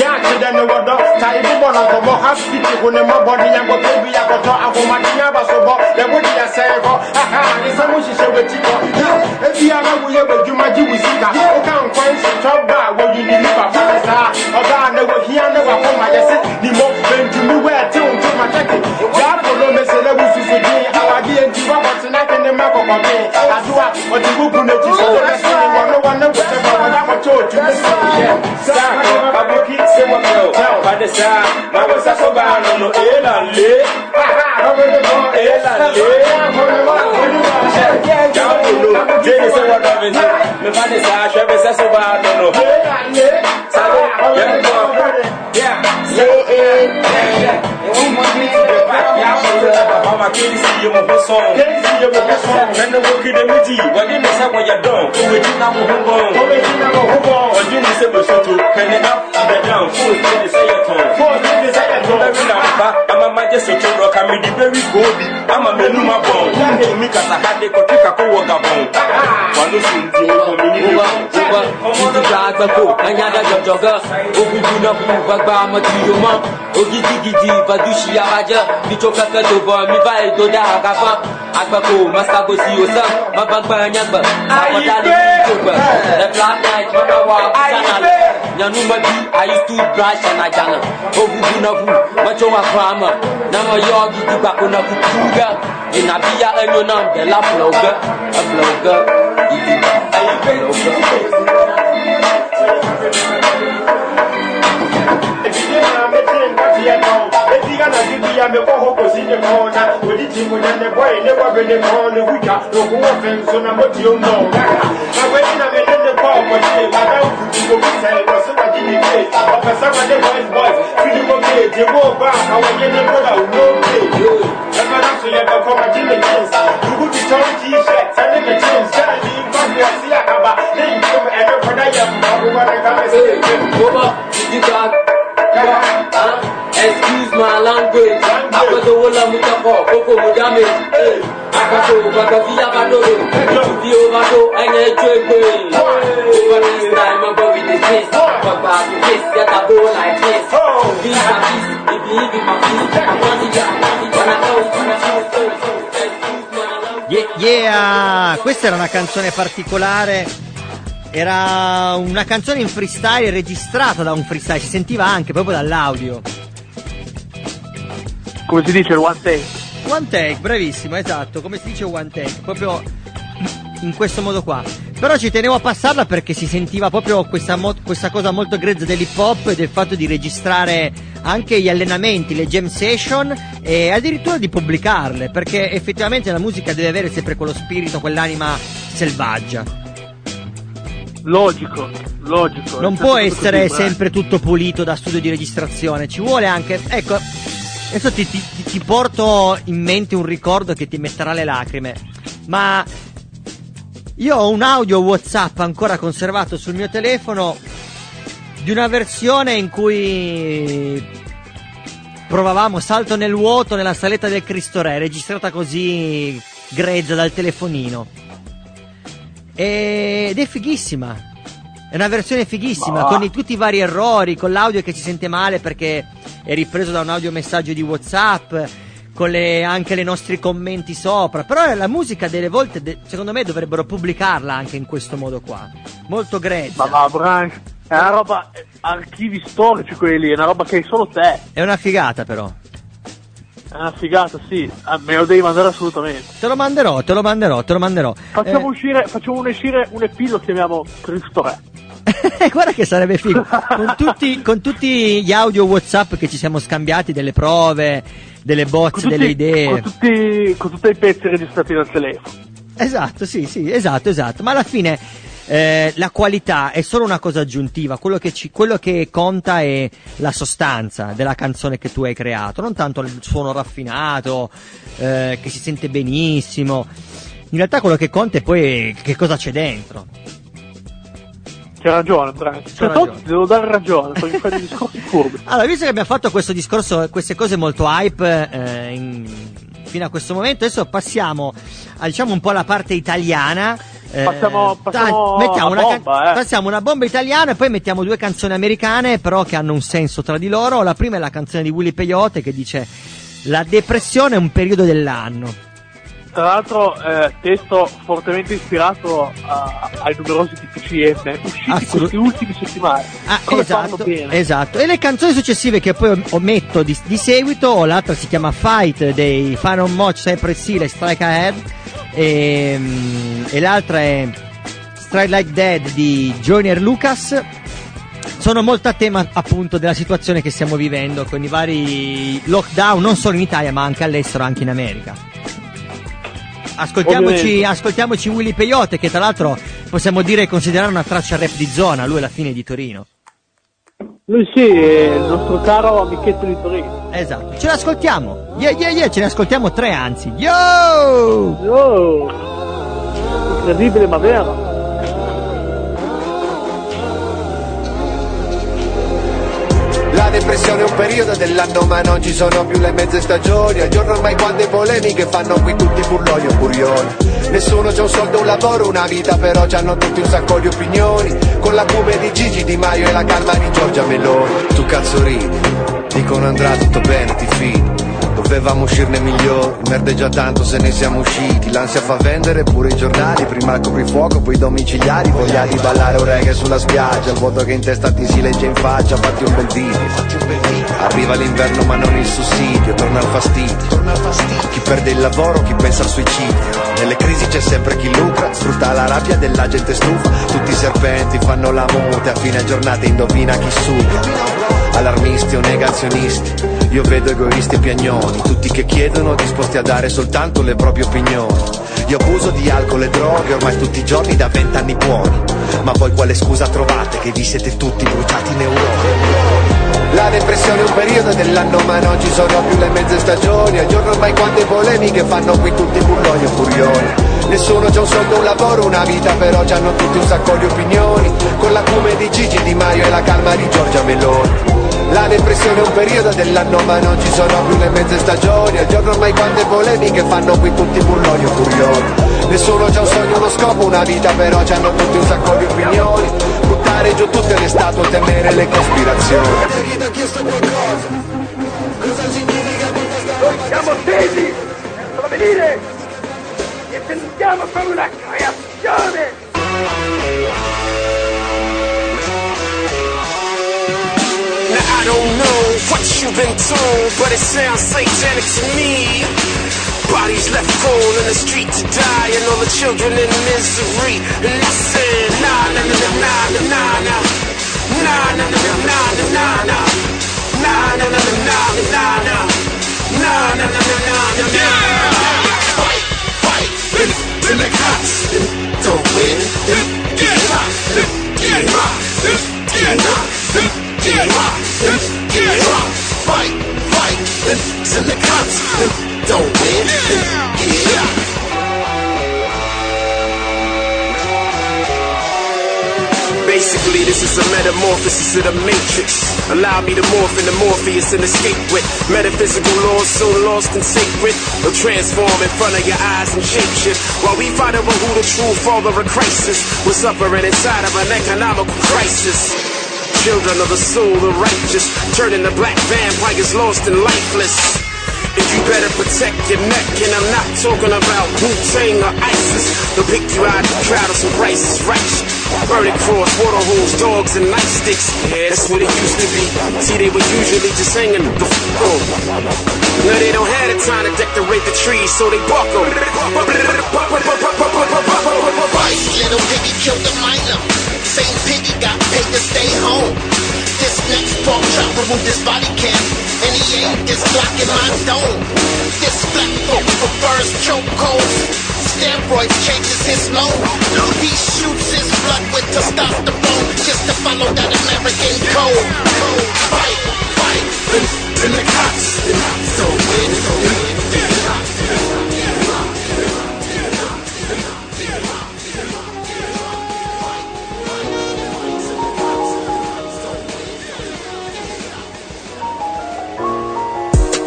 yɛ akye dɛ ne wɔdɔ ta ebi bɔ no nkɔmmɔ haspiti ho ne mmɔbɔ ne yankɔtɔ bi yakɔtɔ ahomatea aba so bɔ yɛwode yɛsɛe kɔ aha ne sɛ mo hyehyɛ w'ati kɔ ebiara woyɛ w'adwuma gye wo sika woka nkwan hyetɔ ba a wɔyi ne nipa fa saa ɔbaa na wɔhia ne wakɔma yɛ se kɔkɔ tena kene ma kɔkɔ bi adoa ɔde bubu n'ekyi so wɔne wɔne kutɛ ma wɔde akɔtɔ otu ne si yɛ saa aboki se wɔ mɛ o pade saa ma wɔ sa so baa no no ee la le ee la le jawo kolo jeni. Eba mama kiri si ye mo ko sɔn. Kiri si ye mo ko sɔn. Nene ko kide miji. Wadi ni sa wanya dɔn. Kowe ti na mo ho bɔn. Kowe ti na mo ho bɔn. Wadi ni se mo soto. Kene na abɛ dɔn. Fo ti ni se yɛ tɔn. Fo ti ni se yɛ tɔn. Bɛbi na ba gye so kyɛbrɛ ka mede bɛwi goobi ama m'anum abɔn wontumi kasahade kɔtwe kakɔ wɔ gabɔn wano so nti ɔmɔmenidiga agbako anyada jɔjɔgɛ ogudu na bu gbagba amatiyomo ogidigidi vadushi abajɛ bitso kɛkɛ to bɔ mi va yi do da agafan agbako masagosi osɛn magbagba anyagbɛ akɔdali mi to gbɛ ɛfla night mɔmɔ wɔ abusa na lɛ nyanuma bi ayi tu branch na jana obubu na bu macho wa krama na ma yo bi di ba ko na ku kuga ina bi ya enyo na de la floga a floga ibi ayi floga If you didn't, I'm missing, Nika na bibi ya mekoho kusini kona Kuliti munene boy ne wabene kono Huja nukuwa femso na moti umonga Na kweni na menene kwa mwachile Bada ukutuko kisa I'm jini kete Wapasama ne boys boys Fili mokete woba Kawanyene mwana unoke. Kama nasu ya bakoma jini kesa Tukuti chori t-shirt Sani mechile Yeah, questa era una canzone particolare. Era una canzone in freestyle registrata da un freestyle, si sentiva anche proprio dall'audio. come si dice one take? One take, bravissimo, esatto, come si dice one take, proprio in questo modo qua. Però ci tenevo a passarla perché si sentiva proprio questa, mo- questa cosa molto grezza dell'hip hop e del fatto di registrare anche gli allenamenti, le jam session e addirittura di pubblicarle, perché effettivamente la musica deve avere sempre quello spirito, quell'anima selvaggia. Logico, logico. Non può essere sempre tutto pulito da studio di registrazione, ci vuole anche, ecco, Adesso ti, ti- ti- porto in mente un ricordo che ti metterà le lacrime. Ma io ho un audio WhatsApp ancora conservato sul mio telefono di una versione in cui provavamo salto nel vuoto nella saletta del Cristo Re, registrata così grezza dal telefonino. Ed è fighissima. È una versione fighissima, Ma- con i- tutti i vari errori, con l'audio che si sente male perché è ripreso da un audiomessaggio di WhatsApp, con le- anche i nostri commenti sopra. Però la musica delle volte, de- secondo me, dovrebbero pubblicarla anche in questo modo qua. Molto grezza. Ma va, Brian, è una roba, eh, archivi storici quelli, è una roba che hai solo te. È una figata però. È una figata, sì. Ah, me lo devi mandare assolutamente. Te lo manderò, te lo manderò, te lo manderò. Facciamo Eh, uscire, facciamo uscire un EP, lo chiamiamo Cristo Re. Guarda che sarebbe figo. con, tutti, con tutti gli audio WhatsApp che ci siamo scambiati, delle prove, delle bozze, delle idee. con, tutti, con tutti i pezzi registrati dal telefono. Esatto, sì, sì, esatto, esatto. Ma alla fine eh, la qualità è solo una cosa aggiuntiva. Quello che, ci- quello che conta è la sostanza della canzone che tu hai creato, non tanto il suono raffinato, eh, che si sente benissimo. In realtà quello che conta è poi che cosa c'è dentro. C'è ragione, Brian. Cioè, ragione. ti devo dare ragione, perché fai dei discorsi furbi. Allora, visto che abbiamo fatto questo discorso, queste cose molto hype eh, in- fino a questo momento, adesso passiamo a, diciamo un po' alla parte italiana. eh, Passiamo- passiamo mettiamo una una can- bomba, eh. passiamo una bomba italiana e poi mettiamo due canzoni americane, però che hanno un senso tra di loro. La prima è la canzone di Willy Peyote che dice: La depressione è un periodo dell'anno. Tra l'altro, eh, testo fortemente ispirato a- ai numerosi TPCM usciti Assolut- queste ultime settimane. Ah, Come esatto, esatto. E le canzoni successive che poi ometto di, di seguito, l'altra si chiama Fight dei Final Moch, Cypress Hill e Strike Ahead, e, mm, e l'altra è Strike Like Dead di Junior Lucas. Sono molto a tema appunto della situazione che stiamo vivendo con i vari lockdown, non solo in Italia ma anche all'estero, anche in America. Ascoltiamoci, ascoltiamoci Willy Peyote, che tra l'altro possiamo dire considerare una traccia rap di zona, lui alla fine di Torino. Lui sì, è il nostro caro amichetto di Torino. Esatto, ce l'ascoltiamo. Yeah, yeah, yeah, ce ne ascoltiamo tre anzi. Yo! Oh, incredibile ma vero. Depressione è un periodo dell'anno ma non ci sono più le mezze stagioni. Al giorno ormai quante polemiche fanno qui tutti burloni o burioni Nessuno c'ha un soldo, un lavoro, una vita però c'hanno tutti un sacco di opinioni. Con la cume di Gigi Di Maio e la calma di Giorgia Meloni. Tu cazzo ridi, dicono andrà tutto bene, ti fidi Dovevamo uscirne migliori, merdeggia tanto se ne siamo usciti. L'ansia fa vendere pure i giornali, prima il coprifuoco, poi i domiciliari. Voglia di ballare un reggae sulla spiaggia, il vuoto che in testa ti si legge in faccia Fatti un bel video, arriva l'inverno ma non il sussidio, torna il fastidio. Chi perde il lavoro, chi pensa al suicidio. Nelle crisi c'è sempre chi lucra, sfrutta la rabbia della gente stufa. Tutti i serpenti fanno la mute, a fine giornata indovina chi suga Allarmisti o negazionisti, io vedo egoisti e piagnoni, tutti che chiedono disposti a dare soltanto le proprie opinioni. Io abuso di alcol e droghe ormai tutti i giorni da vent'anni buoni, ma voi quale scusa trovate che vi siete tutti bruciati in neuroni? La depressione è un periodo dell'anno ma non ci sono più le mezze stagioni. Al giorno ormai quante polemiche fanno qui tutti burloni o furioni Nessuno c'ha un soldo, un lavoro, una vita però c'hanno tutti un sacco di opinioni. Con la cume di Gigi Di Maio e la calma di Giorgia Meloni. La depressione è un periodo dell'anno ma non ci sono più le mezze stagioni. Al giorno ormai quante polemiche fanno qui tutti burloni o furioni Nessuno c'ha un sogno, uno scopo, una vita però c'hanno tutti un sacco di opinioni Buttare giù tutto è stato temere le cospirazioni Noi siamo tesi per venire e sentiamo come una creazione. Now I don't know what you've been told, but it sounds satanic to me. Bodies left prone in the street to die, and all the children in misery. And I said, nah, nah, nah, nah, nah, nah, nah. Nah, nah, nah, nah, nah, nah, nah. Nah, nah, nah, nah, nah, nah, nah. Nah, nah, nah, nah, nah, nah. Fight, fight, then the cops don't win. Get hot, get hot, get hot, get hot, get hot. Fight, fight, then the cops don't win. Basically, this is a metamorphosis of the matrix. Allow me to morph into Morpheus and escape with metaphysical laws so lost and sacred. They'll transform in front of your eyes and shapeshift while we fight over who the true father of crisis was suffering inside of an economical crisis. Children of the soul, the righteous, turning the black vampires lost and lifeless. You better protect your neck, and I'm not talking about Wu-Tang or ISIS. They'll pick you out of the crowd of some prices right. Burning cross, water holes, dogs, and nightsticks. Yeah, that's what it used to be. See, they were usually just hanging the f on. Now they don't have the time to decorate the trees, so they 'em. Vice, little piggy killed the minor. Same piggy got paid to stay home. This next pork chop remove this body cam. And he ain't this blocking my dome. This black folk prefers chokeholds. Steroids changes his mode. He shoots his blood with testosterone just to follow that American code. Fight, fight, and the cops. So win, so win.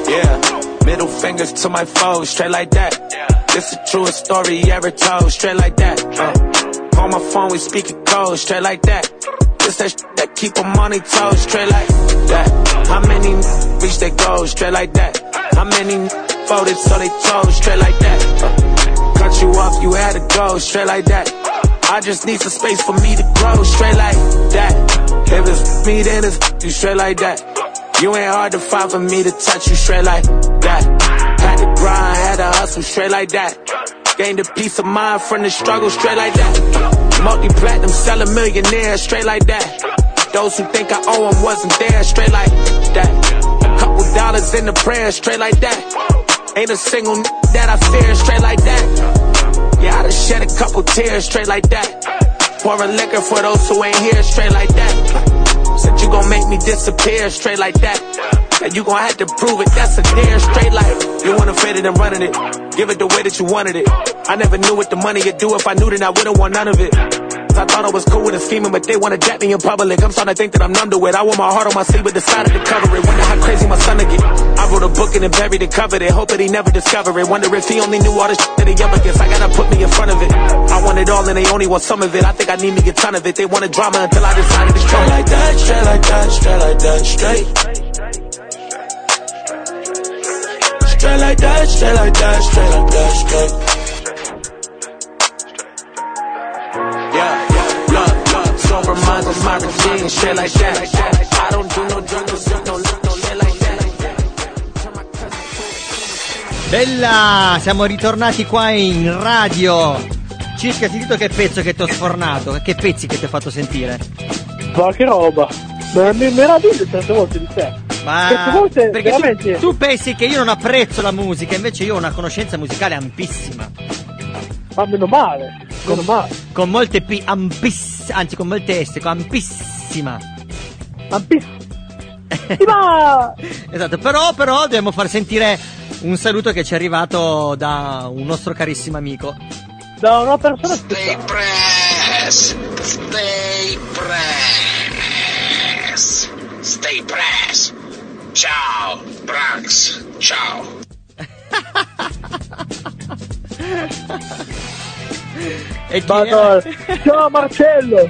Yeah, middle fingers to my foes, straight like that. This the truest story ever told, straight like that. Uh, on my phone, we speaking code, straight like that. This that sh- that keep 'em on their toes, straight like that. How many reach their goals, straight like that? How many voted so they chose, straight like that? Uh, cut you off, you had to go, straight like that. I just need some space for me to grow, straight like that. If it's me, then it's you, straight like that. You ain't hard to find for me to touch you straight like that. Had to grind, had to hustle straight like that. Gained a peace of mind from the struggle straight like that. Multi-platinum, sell a millionaire straight like that. Those who think I owe them wasn't there straight like that. A couple dollars in the prayer straight like that. Ain't a single n- that I fear straight like that. Yeah, I done shed a couple tears straight like that. Pouring liquor for those who ain't here straight like that. Said you gon' make me disappear straight like that. And you gon' have to prove it, that's a dare straight like You wanna fit it and running it. Give it the way that you wanted it. I never knew what the money could do. If I knew then I wouldn't want none of it. I thought I was cool with the scheming, but they wanna jack me in public. I'm starting to think that I'm numb to it. I want my heart on my sleeve, but decided to cover it. Wonder how crazy my son to get. I wrote a book and then buried it, covered it. Hope that he never discover it. Wonder if he only knew all the shit that he up against. I gotta put me in front of it. I want it all and they only want some of it. I think I need me a ton of it. They wanted drama until I decided to straight like that, straight like that, straight like that, straight. Straight like that, straight like that, straight like that, straight. Bella, siamo ritornati qua in radio. Circa, ti dico che pezzo che ti ho sfornato, che pezzi che ti ho fatto sentire. Ma che roba! Ma mi meraviglio certe volte di te. Ma volte perché veramente. tu, tu pensi che io non apprezzo la musica, invece io ho una conoscenza musicale ampissima. Ma meno male, meno male. Con molte P, ampiss, anzi con molte S, con ampissima. Ma Esatto, però, però dobbiamo far sentire un saluto che ci è arrivato da un nostro carissimo amico. da una persona Stay press, stay press, stay press. Ciao, Brax, ciao. E chi Madonna. Ciao Marcello!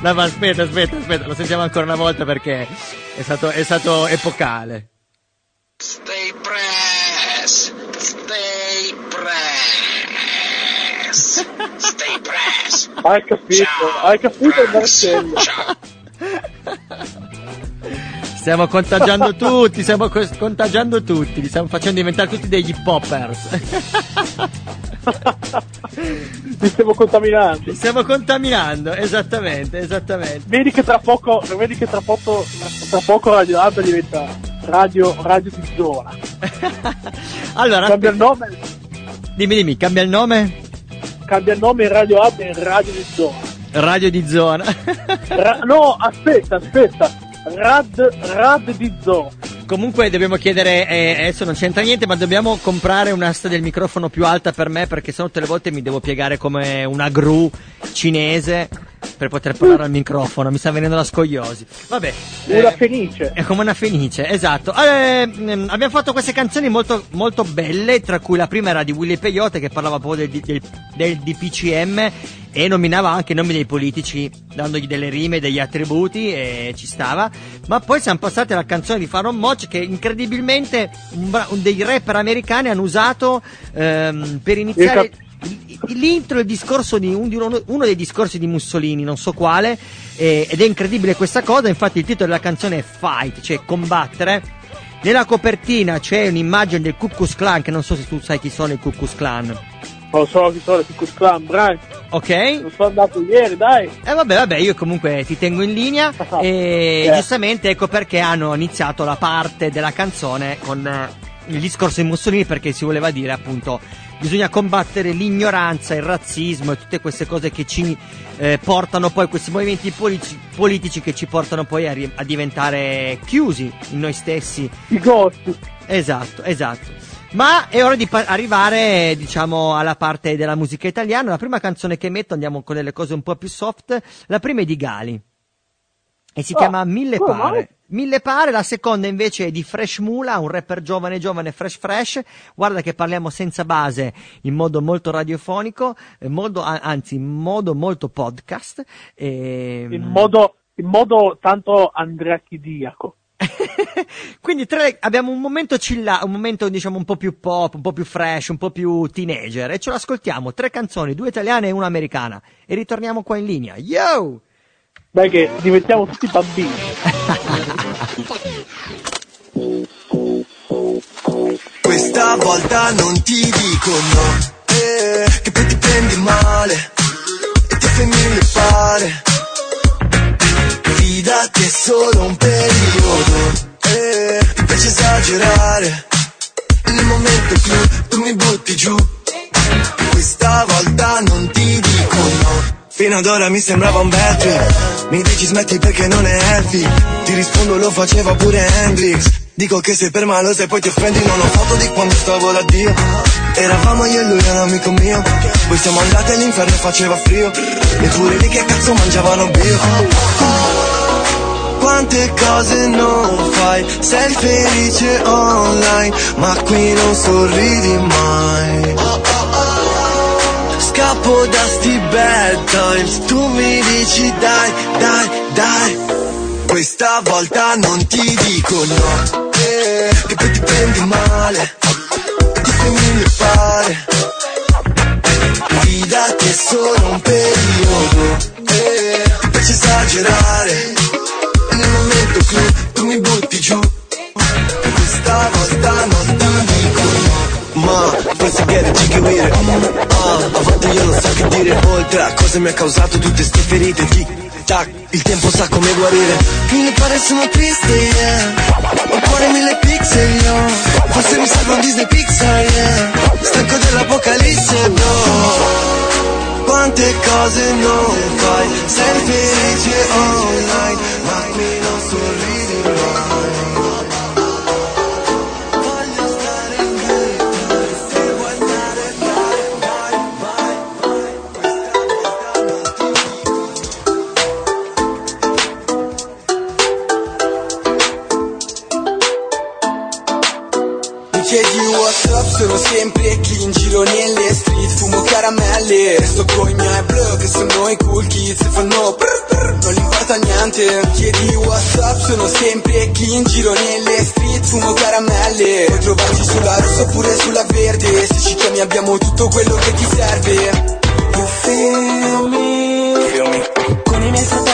No, ma aspetta, aspetta, aspetta, lo sentiamo ancora una volta perché è stato, è stato epocale. Stay press, stay press, stay press. Hai capito, hai capito il Marcello. Stiamo contagiando tutti, stiamo co- contagiando tutti, li stiamo facendo diventare tutti degli poppers. Ti stiamo contaminando. Li stiamo contaminando, esattamente, esattamente. Vedi che tra poco, vedi che tra poco, tra poco Radio Hub diventa Radio, radio di zona. Allora, Cambia il nome, dimmi, dimmi, cambia il nome? cambia il nome in Radio Hub in Radio di zona. Radio di zona. Ra- no, aspetta, aspetta. Rad, rad di zona. Comunque dobbiamo chiedere, eh, adesso non c'entra niente, ma dobbiamo comprare un'asta del microfono più alta per me perché sennò tutte le volte mi devo piegare come una gru cinese per poter parlare al microfono, mi sta venendo la scogliosi. Vabbè. Una eh, fenice. È come una fenice, esatto. Eh, abbiamo fatto queste canzoni molto, molto belle, tra cui la prima era di Willy Peyote che parlava proprio del, del- del DPCM e nominava anche i nomi dei politici, dandogli delle rime, degli attributi e ci stava. Ma poi siamo passati alla canzone di Faron Moch che incredibilmente un bra- dei rapper americani hanno usato ehm, per iniziare... Il L'intro è il discorso di, un- di uno, uno dei discorsi di Mussolini, non so quale, eh, ed è incredibile questa cosa. Infatti, il titolo della canzone è Fight, cioè combattere. Nella copertina c'è un'immagine del Ku Klux Klan, che non so se tu sai chi sono i Ku Klux Klan. Non so chi sono i Ku Klux Klan, Brian. Ok? Non sono andato ieri, dai. E vabbè, vabbè, io comunque ti tengo in linea. e Eh. giustamente ecco perché hanno iniziato la parte della canzone con eh, il discorso di Mussolini, perché si voleva dire appunto bisogna combattere l'ignoranza, il razzismo e tutte queste cose che ci eh, portano poi, questi movimenti politici, politici che ci portano poi a, a diventare chiusi in noi stessi. I ghost. Esatto, esatto. Ma è ora di pa- arrivare, diciamo, alla parte della musica italiana. La prima canzone che metto, andiamo con delle cose un po' più soft. La prima è di Gali. E si Ah, chiama Mille Pare. Mille Pare, la seconda invece è di Fresh Mula, un rapper giovane giovane fresh fresh. Guarda che parliamo senza base, in modo molto radiofonico, in modo, anzi in modo molto podcast. E, In modo, in modo tanto andreachidiaco. Quindi tre, abbiamo un momento chilla, un momento diciamo un po' più pop, un po' più fresh, un po' più teenager e ce l'ascoltiamo, tre canzoni, due italiane e una americana e ritorniamo qua in linea. Yo! Dai che diventiamo tutti bambini. Questa volta non ti dico no, eh, che poi ti prendi male e ti fai mille fare. Fidati è solo un periodo, eh, ti piace esagerare. Nel momento clou tu mi butti giù, questa volta non ti dico no. Fino ad ora mi sembrava un bad trip. Mi dici smetti perché non è healthy. Ti rispondo lo faceva pure Hendrix. Dico che sei per maloso e poi ti offendi Non ho foto di quando stavo da Dio. Eravamo io e lui era un amico mio. Poi siamo andati all'inferno e faceva frio. E pure lì che cazzo mangiavano bio. Quante cose non fai, sei felice online, ma qui non sorridi mai. Scappo da sti bad times, tu mi dici dai, dai, dai. Questa volta non ti dico no, eh, che poi ti prendi male, e ti fai mille fare. Fidati è solo un periodo, eh, ti piace esagerare. Nel momento clou tu mi butti giù, questa volta non. Ma pensi che era gigaire ah, A volte io non so che dire. Oltre a cosa mi ha causato tutte ste ferite Tic tac, il tempo sa come guarire. Mi pare sono triste, yeah. Ho cuore mille pixel, yo Forse mi serve un Disney Pixar, yeah. Stanco dell'apocalisse, bro. Quante cose non fai Sei felice online. Ma qui non sorridi sono sempre chi in giro nelle street Fumo caramelle, resto con i miei bro Che sono i cool kids e fanno brr brr Non gli importa niente. Chiedi whatsapp, sono sempre chi in giro nelle street Fumo caramelle. Puoi trovarci sulla rossa oppure sulla verde. Se ci chiami abbiamo tutto quello che ti serve. You feel me?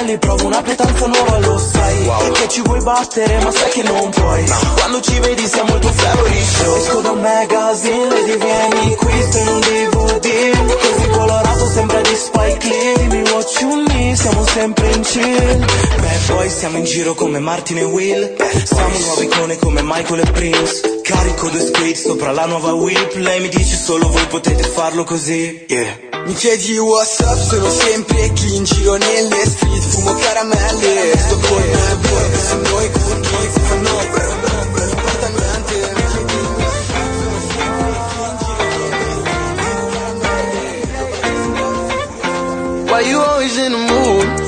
Feel me. Con i miei fratelli provo una petanza nuova, lo sai. Che ci vuoi battere ma sai che non puoi. Quando ci vedi siamo il tuo favorite show. Esco da un magazine, vedi vieni qui in un DVD Così colorato sembra di Spike Lee. Dimmi what you need, siamo sempre in chill. Bad boy siamo in giro come Martin e Will. Siamo nuove icone come Michael e Prince Carico due spade sopra la nuova whip. Lei mi dice solo voi potete farlo così. Yeah. Mi chiedi whatsapp, sono sempre chi in giro nelle street. Fumo caramelle, sto con me boy che sono i cool kids Fanno Why you always in the mood?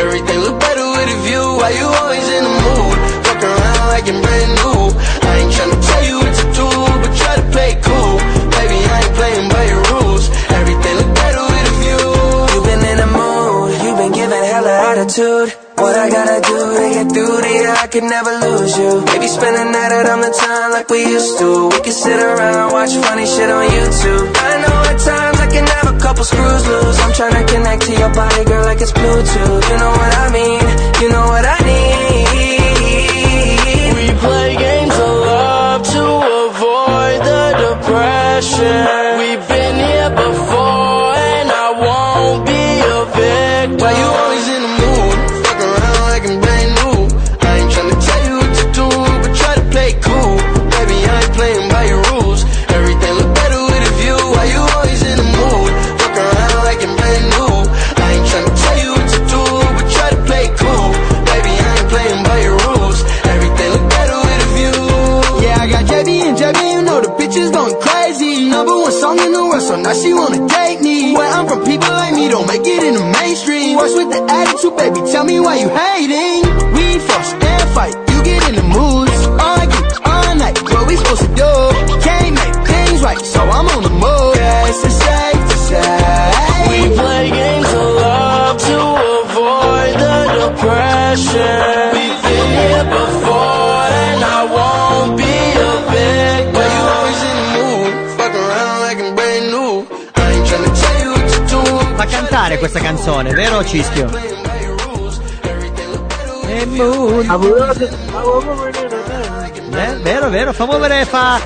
Everything look better with a view. Why you always in the mood? Fuck around like I'm brand new. I ain't tryna tell you what to do, but try to play cool. Baby, I ain't playing by your rules. Everything look better with a view. You've been in the mood, you've been giving hella attitude. What I gotta do to get through to you, I could never lose you. Maybe spend a night out on the town like we used to. We could sit around, watch funny shit on YouTube. I know at times I can have a couple screws loose. I'm trying to connect to your body, girl, like it's Bluetooth. You know what I mean? You know what I need. The attitude, baby? Tell me why you hating. We fuss and fight, you get in the moods. Argue all night, what we supposed to do? Can't make things right, so I'm on the move. Yes, it's safe to say. We play games of love to avoid the depression. Cantare questa canzone, vero Cischio? E. Eh, vero, vero, fa muovere, fa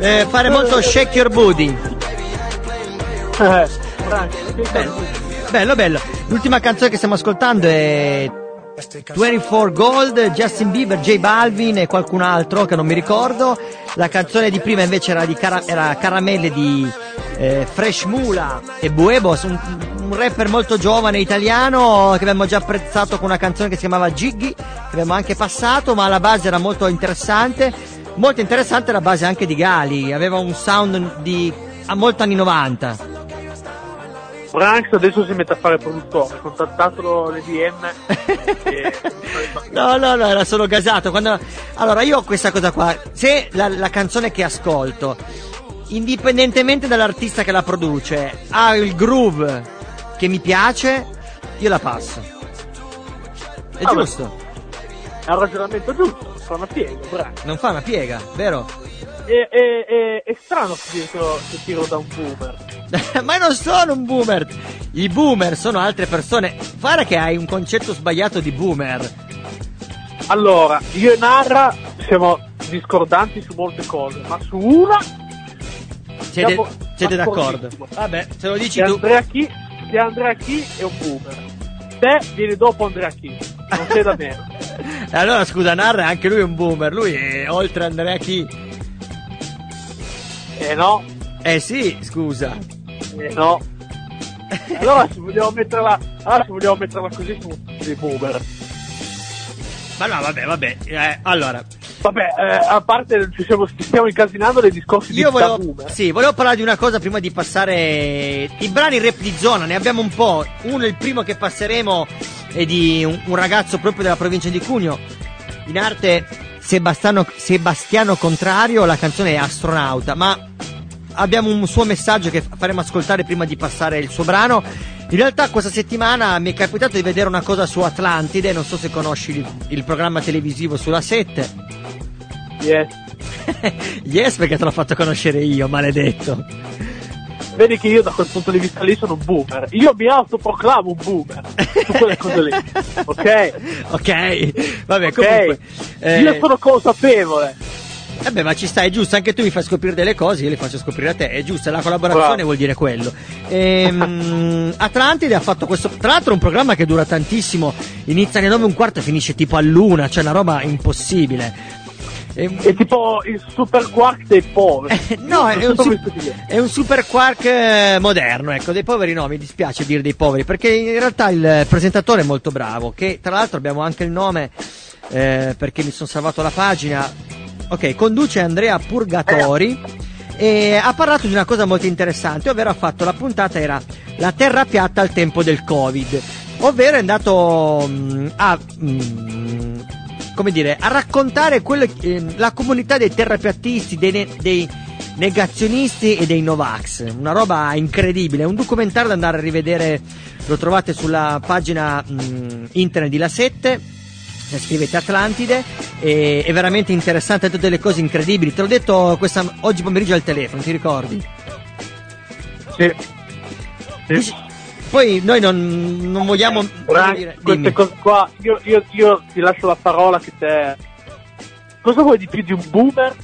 eh, fare molto shake your booty. Bello, bello, bello. L'ultima canzone che stiamo ascoltando è 24 Gold, Justin Bieber, J Balvin e qualcun altro che non mi ricordo. La canzone di prima invece era di cara- era Caramelle di eh, Fresh Mula e Buebos, un, un rapper molto giovane italiano che abbiamo già apprezzato con una canzone che si chiamava Giggy, che abbiamo anche passato, ma la base era molto interessante. Molto interessante la base anche di Gali, aveva un sound di a molto anni 90. Branks adesso si mette a fare produttore, contattatelo le DM. e... No, no, no, era solo gasato. Quando... Allora, io ho questa cosa qua. Se la, la canzone che ascolto, indipendentemente dall'artista che la produce, ha il groove che mi piace, io la passo. È Ah, beh. giusto? È un ragionamento giusto, fa una piega, Branks. Non fa una piega, vero? È, è- è- è strano che tiro, che tiro da un boomer. Ma non sono un boomer. I boomer sono altre persone. Guarda che hai un concetto sbagliato di boomer. Allora, io e Narra siamo discordanti su molte cose, ma su una Siete, siete d'accordo? Vabbè, se lo dici che tu. Andrea Chi, che Andrea Chi è un boomer. Te vieni dopo Andrea Chi, non sei da meno. E allora scusa, Narra, anche lui è un boomer. Lui è oltre Andrea Chi. Eh no, Eh sì, scusa. eh no. Allora se vogliamo metterla, allora se vogliamo metterla così su dei boomer. Ma no, vabbè, vabbè. Eh, allora, Vabbè, eh, a parte ci, siamo, ci stiamo incasinando nei discorsi io di volevo, boomer. sì, volevo parlare di una cosa prima di passare i brani rap di zona. Ne abbiamo un po'. Uno, il primo che passeremo, è di un, un ragazzo proprio della provincia di Cugno. In arte Sebastiano, Sebastiano Contrario, la canzone è Astronauta, ma abbiamo un suo messaggio che faremo ascoltare prima di passare il suo brano. In realtà questa settimana mi è capitato di vedere una cosa su Atlantide, non so se conosci il, il programma televisivo sulla 7. Yes. yes, perché te l'ho fatto conoscere io, maledetto. Vedi che io da quel punto di vista lì sono un boomer. Io mi autoproclamo un boomer su quelle cose lì. Ok? Ok, vabbè, Ok. comunque. eh, Io sono consapevole. Vabbè, ma ci sta, è giusto, anche tu mi fai scoprire delle cose, io le faccio scoprire a te, è giusto, la collaborazione Bravo. vuol dire quello. Ehm, Atlantide ha fatto questo, tra l'altro un programma che dura tantissimo, inizia alle 9 e un quarto e finisce tipo all'una, cioè una roba impossibile. Ehm, È tipo il super quark dei poveri. No, è un, su- è un super quark eh, moderno, ecco, dei poveri no, mi dispiace dire dei poveri, perché in realtà il presentatore è molto bravo, che tra l'altro abbiamo anche il nome, eh, perché mi sono salvato la pagina. Ok, conduce Andrea Purgatori e ha parlato di una cosa molto interessante, ovvero ha fatto la puntata era la terra piatta al tempo del Covid, ovvero è andato mm, a mm, come dire, a raccontare quello, eh, la comunità dei terrapiattisti, dei, ne- dei negazionisti e dei Novax. Una roba incredibile, è un documentario da andare a rivedere, lo trovate sulla pagina mm, internet di La 7. Scrivete Atlantide, e, è veramente interessante, ha tutte delle cose incredibili. Te l'ho detto questa, oggi pomeriggio al telefono, ti ricordi? Sì. Dici- Poi noi non, non vogliamo. Frank, dire, queste cose qua, io, io- io ti lascio la parola che te... Cosa vuoi di più di un boomer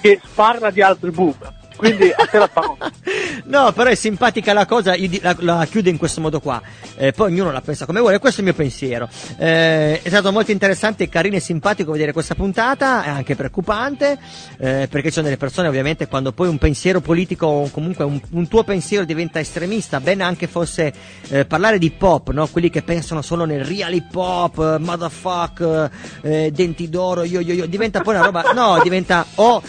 che parla di altri boomer? Quindi a te la parola. No, però è simpatica la cosa, la, la chiudo in questo modo qua. Eh, poi ognuno la pensa come vuole, questo è il mio pensiero. Eh, è stato molto interessante, carino e simpatico vedere questa puntata, è anche preoccupante, eh, perché ci sono delle persone ovviamente quando poi un pensiero politico o comunque un, un tuo pensiero diventa estremista, bene anche fosse eh, parlare di pop, no? quelli che pensano solo nel real hip hop, eh, motherfuck, eh, denti d'oro, io, io, io, diventa poi una roba, no, diventa o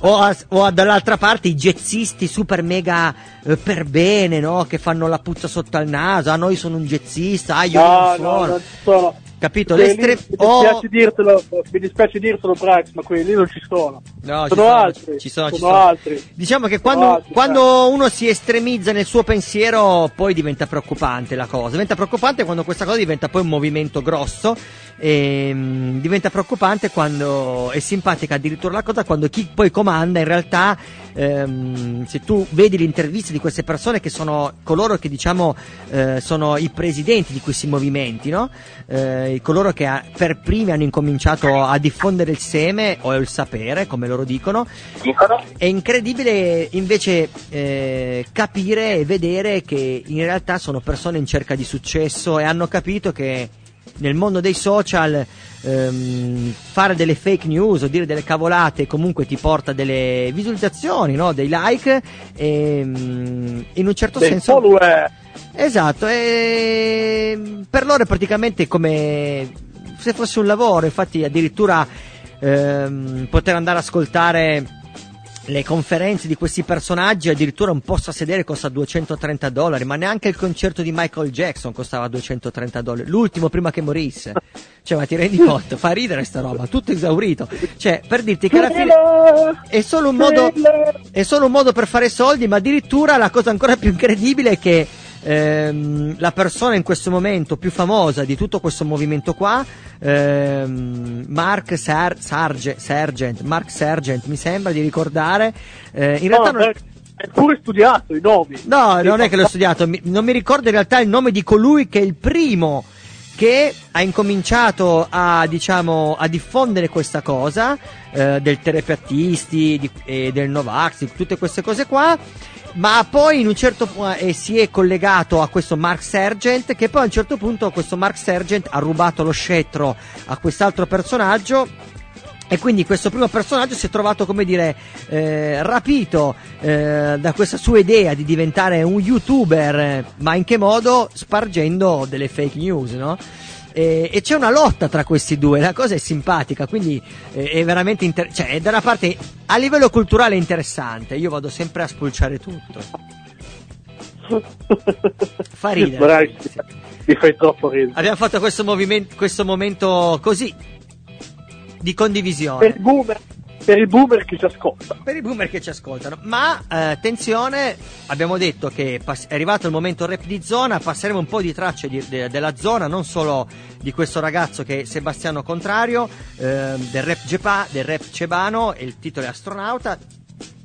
o, a- o dall'altra parte i jazzisti super mega eh, per bene, no? Che fanno la puzza sotto al naso. Ah, noi sono un jazzista, ah, io No, non no, sono. non ci sono. Capito? Lì, mi, o- dispiace dirtelo, mi dispiace dirtelo, Brax, ma quelli lì non ci sono. No, ci sono, sono, altri. ci sono, ci sono sono. altri. Diciamo che Sono quando, altri, quando uno si estremizza nel suo pensiero, poi diventa preoccupante la cosa. Diventa preoccupante quando questa cosa diventa poi un movimento grosso. E, mm, diventa preoccupante quando è simpatica addirittura la cosa quando chi poi comanda in realtà ehm, se tu vedi le interviste di queste persone che sono coloro che diciamo eh, sono i presidenti di questi movimenti no? Eh, coloro che ha- per primi hanno incominciato a diffondere il seme o il sapere come loro dicono è incredibile invece eh, capire e vedere che in realtà sono persone in cerca di successo e hanno capito che nel mondo dei social ehm, fare delle fake news o dire delle cavolate comunque ti porta delle visualizzazioni, no? dei like e mm, in un certo Dei senso... follower. Esatto, e per loro è praticamente come se fosse un lavoro, infatti addirittura ehm, poter andare ad ascoltare le conferenze di questi personaggi addirittura un posto a sedere costa 230 dollari, ma neanche il concerto di Michael Jackson costava 230 dollari, l'ultimo prima che morisse. Cioè, ma ti rendi conto? Fa ridere sta roba, tutto esaurito. Cioè, per dirti che alla fine è solo un modo, è solo un modo per fare soldi, ma addirittura la cosa ancora più incredibile è che ehm, la persona in questo momento più famosa di tutto questo movimento qua, ehm, Mark Sar- Sarge- Sargent, Mark Sargent, mi sembra di ricordare, eh, in realtà No, non, È pure studiato i nomi. No, non è che l'ho studiato, mi- non mi ricordo in realtà il nome di colui che è il primo che ha incominciato a, diciamo, a diffondere questa cosa eh, del terapeutisti e del Novax, tutte queste cose qua. Ma poi in un certo punto e si è collegato a questo Mark Sargent che poi a un certo punto questo Mark Sargent ha rubato lo scettro a quest'altro personaggio e quindi questo primo personaggio si è trovato, come dire, eh, rapito eh, da questa sua idea di diventare un youtuber, eh, ma in che modo? Spargendo delle fake news, no? E, e c'è una lotta tra questi due, la cosa è simpatica, quindi eh, è veramente inter- cioè, è da una parte a livello culturale è interessante, io vado sempre a spulciare tutto. Fa ridere. Bravi, Mi fai troppo ridere. Abbiamo fatto questo, movimento, questo momento così di condivisione. Per boomer, per il boomer che ci ascolta. per i boomer che ci ascoltano. Ma eh, attenzione, abbiamo detto che pass- è arrivato il momento rap di zona, passeremo un po' di tracce di- de- della zona, non solo di questo ragazzo che è Sebastiano Contrario, eh, del, rap Gepa- del rap cebano, il titolo è Astronauta,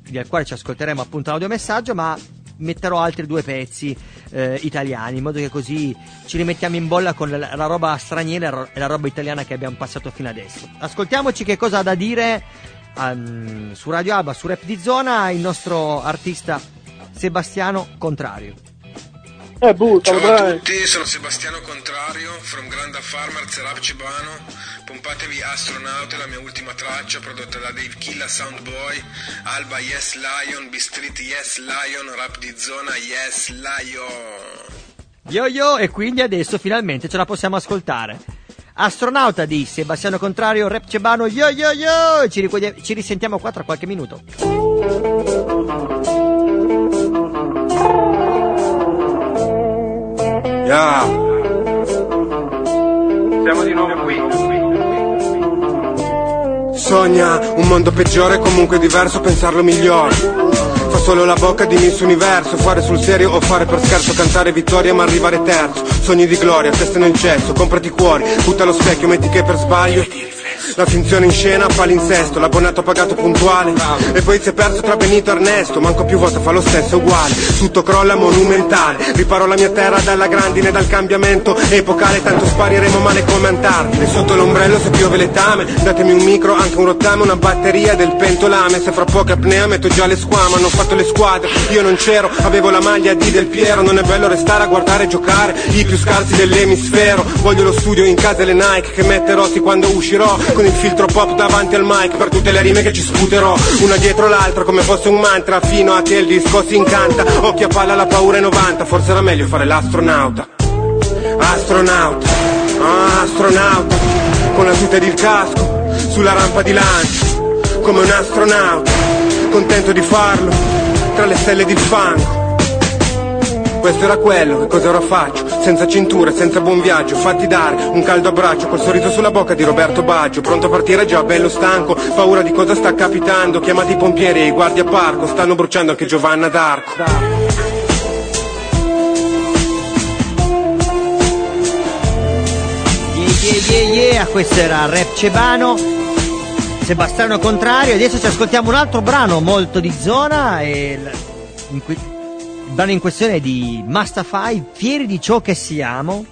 del quale ci ascolteremo appunto l'audiomessaggio, ma metterò altri due pezzi eh, italiani, in modo che così ci rimettiamo in bolla con la, la roba straniera e la roba italiana che abbiamo passato fino adesso. Ascoltiamoci che cosa ha da dire ehm, su Radio Alba, su Rap di Zona, il nostro artista Sebastiano Contrario. Eh, bu, Ciao a bravi. tutti, sono Sebastiano Contrario, from Granda Farmer, Zerab Cebano. Pompatevi Astronaute, la mia ultima traccia prodotta da Dave Killa, Soundboy, Alba Yes Lion, B-Street Yes Lion, Rap di Zona Yes Lion. Yo yo, e quindi adesso finalmente ce la possiamo ascoltare. Astronauta di Sebastiano Contrario, Rap Cebano, yo yo yo, ci, ricuode- ci risentiamo qua tra qualche minuto. Yeah. Siamo di nuovo qui. Sogna un mondo peggiore, comunque diverso, pensarlo migliore. Fa solo la bocca di Miss Universo, fare sul serio o fare per scherzo, cantare vittoria ma arrivare terzo. Sogni di gloria, testa nel cesso, comprati cuori, butta lo specchio, metti che per sbaglio. La finzione in scena, palinsesto, l'abbonato pagato puntuale. E poi si è perso tra Benito e Ernesto, manco più volte fa lo stesso uguale. Tutto crolla monumentale, riparo la mia terra dalla grandine, dal cambiamento epocale, tanto spariremo male come Antartide. Sotto l'ombrello se piove letame, datemi un micro, anche un rottame, una batteria del pentolame. Se fra poco apnea metto già le squame, hanno fatto le squadre, io non c'ero, avevo la maglia di Del Piero, non è bello restare a guardare e giocare, i più scarsi dell'emisfero. Voglio lo studio in casa e le Nike che metterò sì quando uscirò, con il filtro pop davanti al mic per tutte le rime che ci sputerò, una dietro l'altra come fosse un mantra, fino a che il disco si incanta. Occhi a palla la paura è 90, forse era meglio fare l'astronauta. Astronauta, astronauta, con la tuta ed il casco, sulla rampa di lancio, come un astronauta, contento di farlo, tra le stelle di fango. Questo era quello, che cosa ora faccio? Senza cintura, senza buon viaggio, fatti dare un caldo abbraccio col sorriso sulla bocca di Roberto Baggio, pronto a partire già bello stanco, paura di cosa sta capitando, chiamati i pompieri e i guardia parco, stanno bruciando anche Giovanna d'Arco. Yeah, yeah, questo era Rap Cebano. Sebastiano Contrario, adesso ci ascoltiamo un altro brano molto di zona e in il brano in questione di Mastafai, Fieri di ciò che siamo,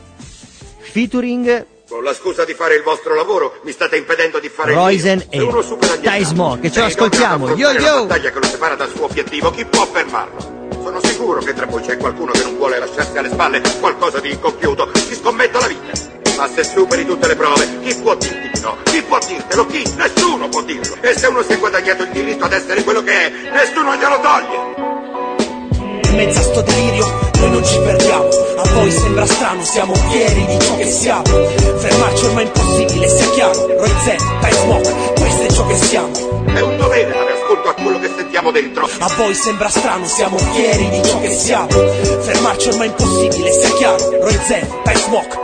featuring Con la scusa di fare il vostro lavoro mi state impedendo di fare Roisen il mio. Se e Smoke, che ce lo ascoltiamo. Yo affrontare la yo! battaglia che lo separa dal suo obiettivo, chi può fermarlo? Sono sicuro che tra voi c'è qualcuno che non vuole lasciarsi alle spalle qualcosa di incompiuto. Ci scommetto la vita. Ma se superi tutte le prove, chi può dirti di no? Chi può dirtelo? Chi? Nessuno può dirlo. E se uno si è guadagnato il diritto ad essere quello che è, nessuno glielo toglie. Mezzo a sto delirio noi non ci perdiamo. A voi sembra strano, siamo fieri di ciò che siamo. Fermarci ormai è impossibile, sia chiaro. Roy Z, Ty Smoke, questo è ciò che siamo. È un dovere dare ascolto a quello che sentiamo dentro. A voi sembra strano, siamo fieri di ciò che siamo. Fermarci ormai è impossibile, sia chiaro. Z, Ty Smoke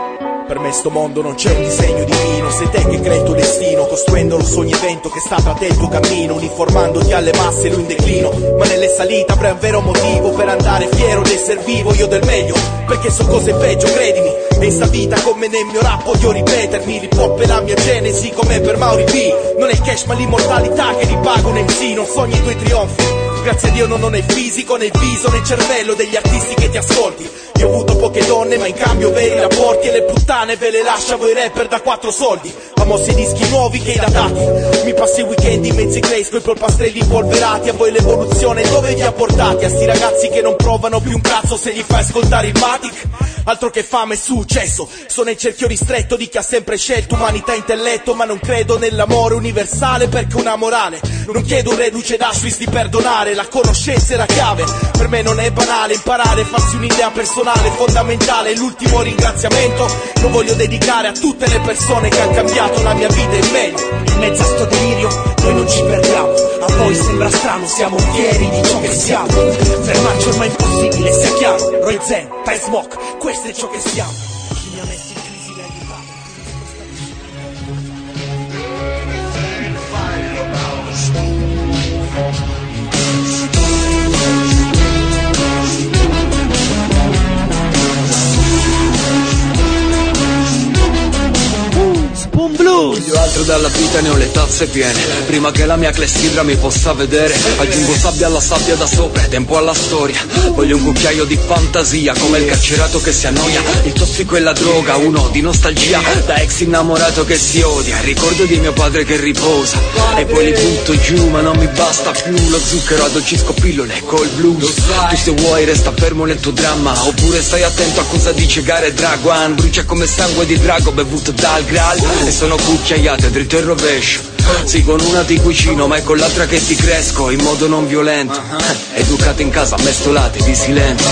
per me sto mondo non c'è un disegno divino. Sei te che crei il tuo destino Costruendolo su ogni evento che sta tra te e il tuo cammino Uniformandoti alle masse lui in declino. Ma nelle salite avrai un vero motivo Per andare fiero di essere vivo Io del meglio Perché so cose peggio credimi. E in sta vita come nel mio rap voglio ripetermi L'hip hop è la mia genesi come per Mauri B Non è il cash ma l'immortalità che ripago nel sì Non sogni i tuoi trionfi. Grazie a Dio non ho né fisico né viso né cervello degli artisti che ti ascolti Io ho avuto poche donne ma in cambio veri rapporti E le puttane ve le lascia voi rapper da quattro soldi. Amo i dischi nuovi che i datati. Mi passi i weekend in mezzi grace coi polpastrelli polverati A voi l'evoluzione dove vi ha portati? A sti ragazzi che non provano più un cazzo se gli fai ascoltare il Matic. Altro che fame e successo. Sono il cerchio ristretto di chi ha sempre scelto umanità e intelletto Ma non credo nell'amore universale perché una morale. Non chiedo un reduce d'Auschwitz di perdonare La conoscenza è la chiave. Per me non è banale imparare Farsi un'idea personale fondamentale L'ultimo ringraziamento. Lo voglio dedicare a tutte le persone che hanno cambiato la mia vita in meglio. In mezzo a sto delirio noi non ci perdiamo. A voi sembra strano siamo fieri di ciò che siamo. Fermarci ormai è impossibile sia chiaro. Roy Zen, Ty Smoke questo è ciò che siamo Spoon Blues. Io altro dalla vita ne ho le tazze piene. Prima che la mia clessidra mi possa vedere Aggiungo sabbia alla sabbia da sopra e tempo alla storia. Voglio un cucchiaio di fantasia Come il carcerato che si annoia. Il tossico e la droga, uno di nostalgia. Da ex innamorato che si odia Ricordo di mio padre che riposa. E poi li butto giù ma non mi basta più. Lo zucchero addolcisco pillole col blues. Tu se vuoi resta fermo nel tuo dramma Oppure stai attento a cosa dice Gare Draguan Brucia come sangue di drago bevuto dal Graal sono cucchiaiate dritto e rovescio. Sì con una ti cucino ma è con l'altra che ti cresco in modo non violento. Eh, educate in casa mestolate di silenzio.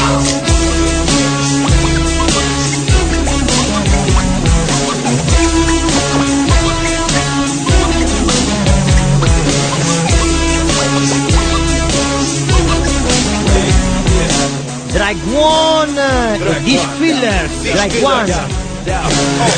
Drag One, Drag One, Filler, Drag One.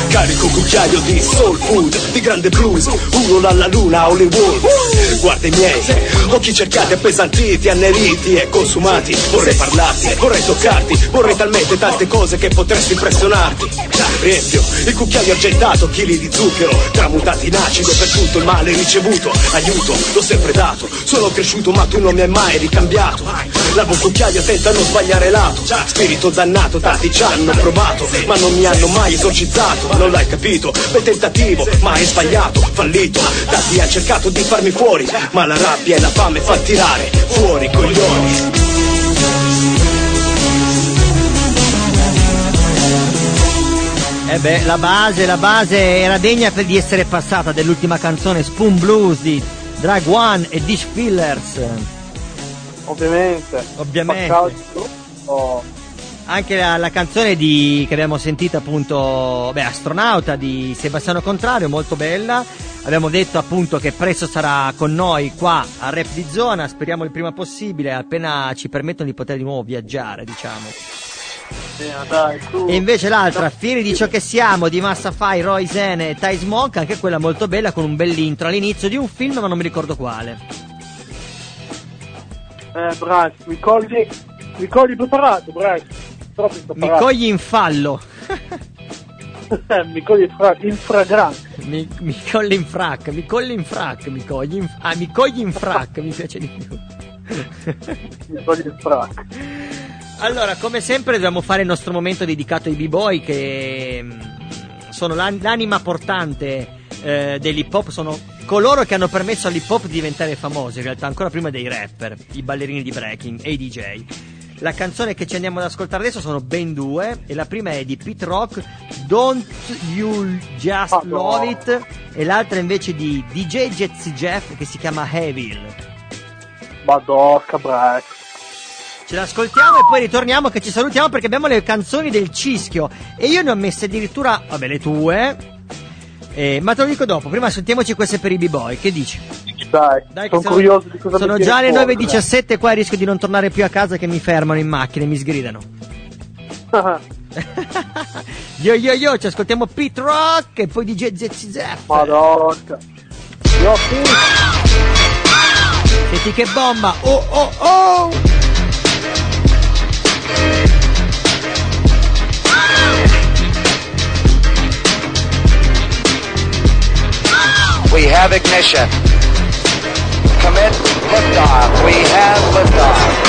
Carico cucchiaio di soul food, di grande blues, uno dalla luna Hollywood. Guarda i miei, occhi cercati, appesantiti, anneriti e consumati. Vorrei parlarti, vorrei toccarti, vorrei talmente tante cose che potresti impressionarti. Riempio il cucchiaio argentato, chili di zucchero, tramutati in acido per tutto il male ricevuto. Aiuto, l'ho sempre dato, sono cresciuto ma tu non mi hai mai ricambiato. Lavo il cucchiaio senza non sbagliare lato. Spirito dannato, tanti ci hanno provato, ma non mi hanno mai esorcizzato. Non l'hai capito, per tentativo, ma hai sbagliato, fallito. Tanti hanno cercato di farmi fuori, ma la rabbia e la fame fa tirare fuori i coglioni. Eh beh, la base, la base era degna per di essere passata dell'ultima canzone Spoon Blues di Drag One e Dish Fillers. Ovviamente. Ovviamente. Anche la, la canzone di, che abbiamo sentito appunto, beh, Astronauta di Sebastiano Contrario, molto bella. Abbiamo detto appunto che presto sarà con noi qua a Rap di Zona, speriamo il prima possibile, appena ci permettono di poter di nuovo viaggiare, diciamo. E invece l'altra, Fieri di ciò che siamo, di Massa Fai, Roy Zen e Ty Smoke, anche quella molto bella con un bell'intro all'inizio di un film, ma non mi ricordo quale. Eh, Bryce, mi cogli, mi cogli preparato, Bryce. Mi cogli in fallo. mi cogli in fra- in fragrante. Mi, mi cogli in frac, mi cogli in frac, mi cogli in, ah, mi cogli in frac, mi piace di più. Mi cogli in frac. Allora, come sempre dobbiamo fare il nostro momento dedicato ai b-boy che mm, sono l'an- l'anima portante eh, dell'hip hop, sono coloro che hanno permesso all'hip hop di diventare famoso, in realtà ancora prima dei rapper, i ballerini di breaking e i DJ. La canzone che ci andiamo ad ascoltare adesso sono ben due e la prima è di Pete Rock, Don't You Just Love It e l'altra invece di DJ Jetsy Jeff che si chiama Evil. Madosca, Bryce. Ce l'ascoltiamo e poi ritorniamo che ci salutiamo perché abbiamo le canzoni del Cischio e io ne ho messe addirittura, vabbè le tue, eh, ma te lo dico dopo, prima sentiamoci queste per i b-boy, che dici? Dai, Dai, sono sono- curioso di cosa Sono già le tieni fuori, 9.17 qua e rischio di non tornare più a casa che mi fermano in macchina e mi sgridano. Yo yo yo, ci ascoltiamo Pete Rock e poi DJ. Madosca. Io sì. Senti che bomba, oh oh oh! We have ignition. Commit liftoff. We have liftoff.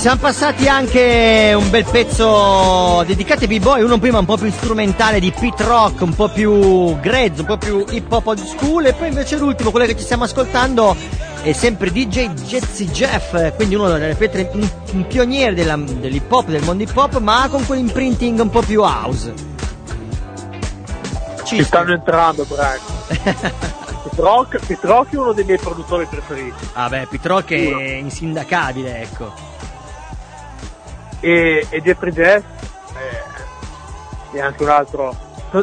Siamo passati anche un bel pezzo dedicato ai b-boy, uno prima un po' più strumentale di Pete Rock, un po' più grezzo, un po' più hip hop old school e poi invece l'ultimo, quello che ci stiamo ascoltando è sempre DJ Jazzy Jeff, quindi uno delle pietre, un, un pioniere della- dell'hip hop, del mondo hip hop, ma con quell'imprinting un po' più house. Ci stanno entrando, Brian. Pete Rock, Pete Rock è uno dei miei produttori preferiti. Ah beh, Pete Rock Sicuro. è insindacabile, ecco. E, e Jeffrey Jazz è, è anche un altro.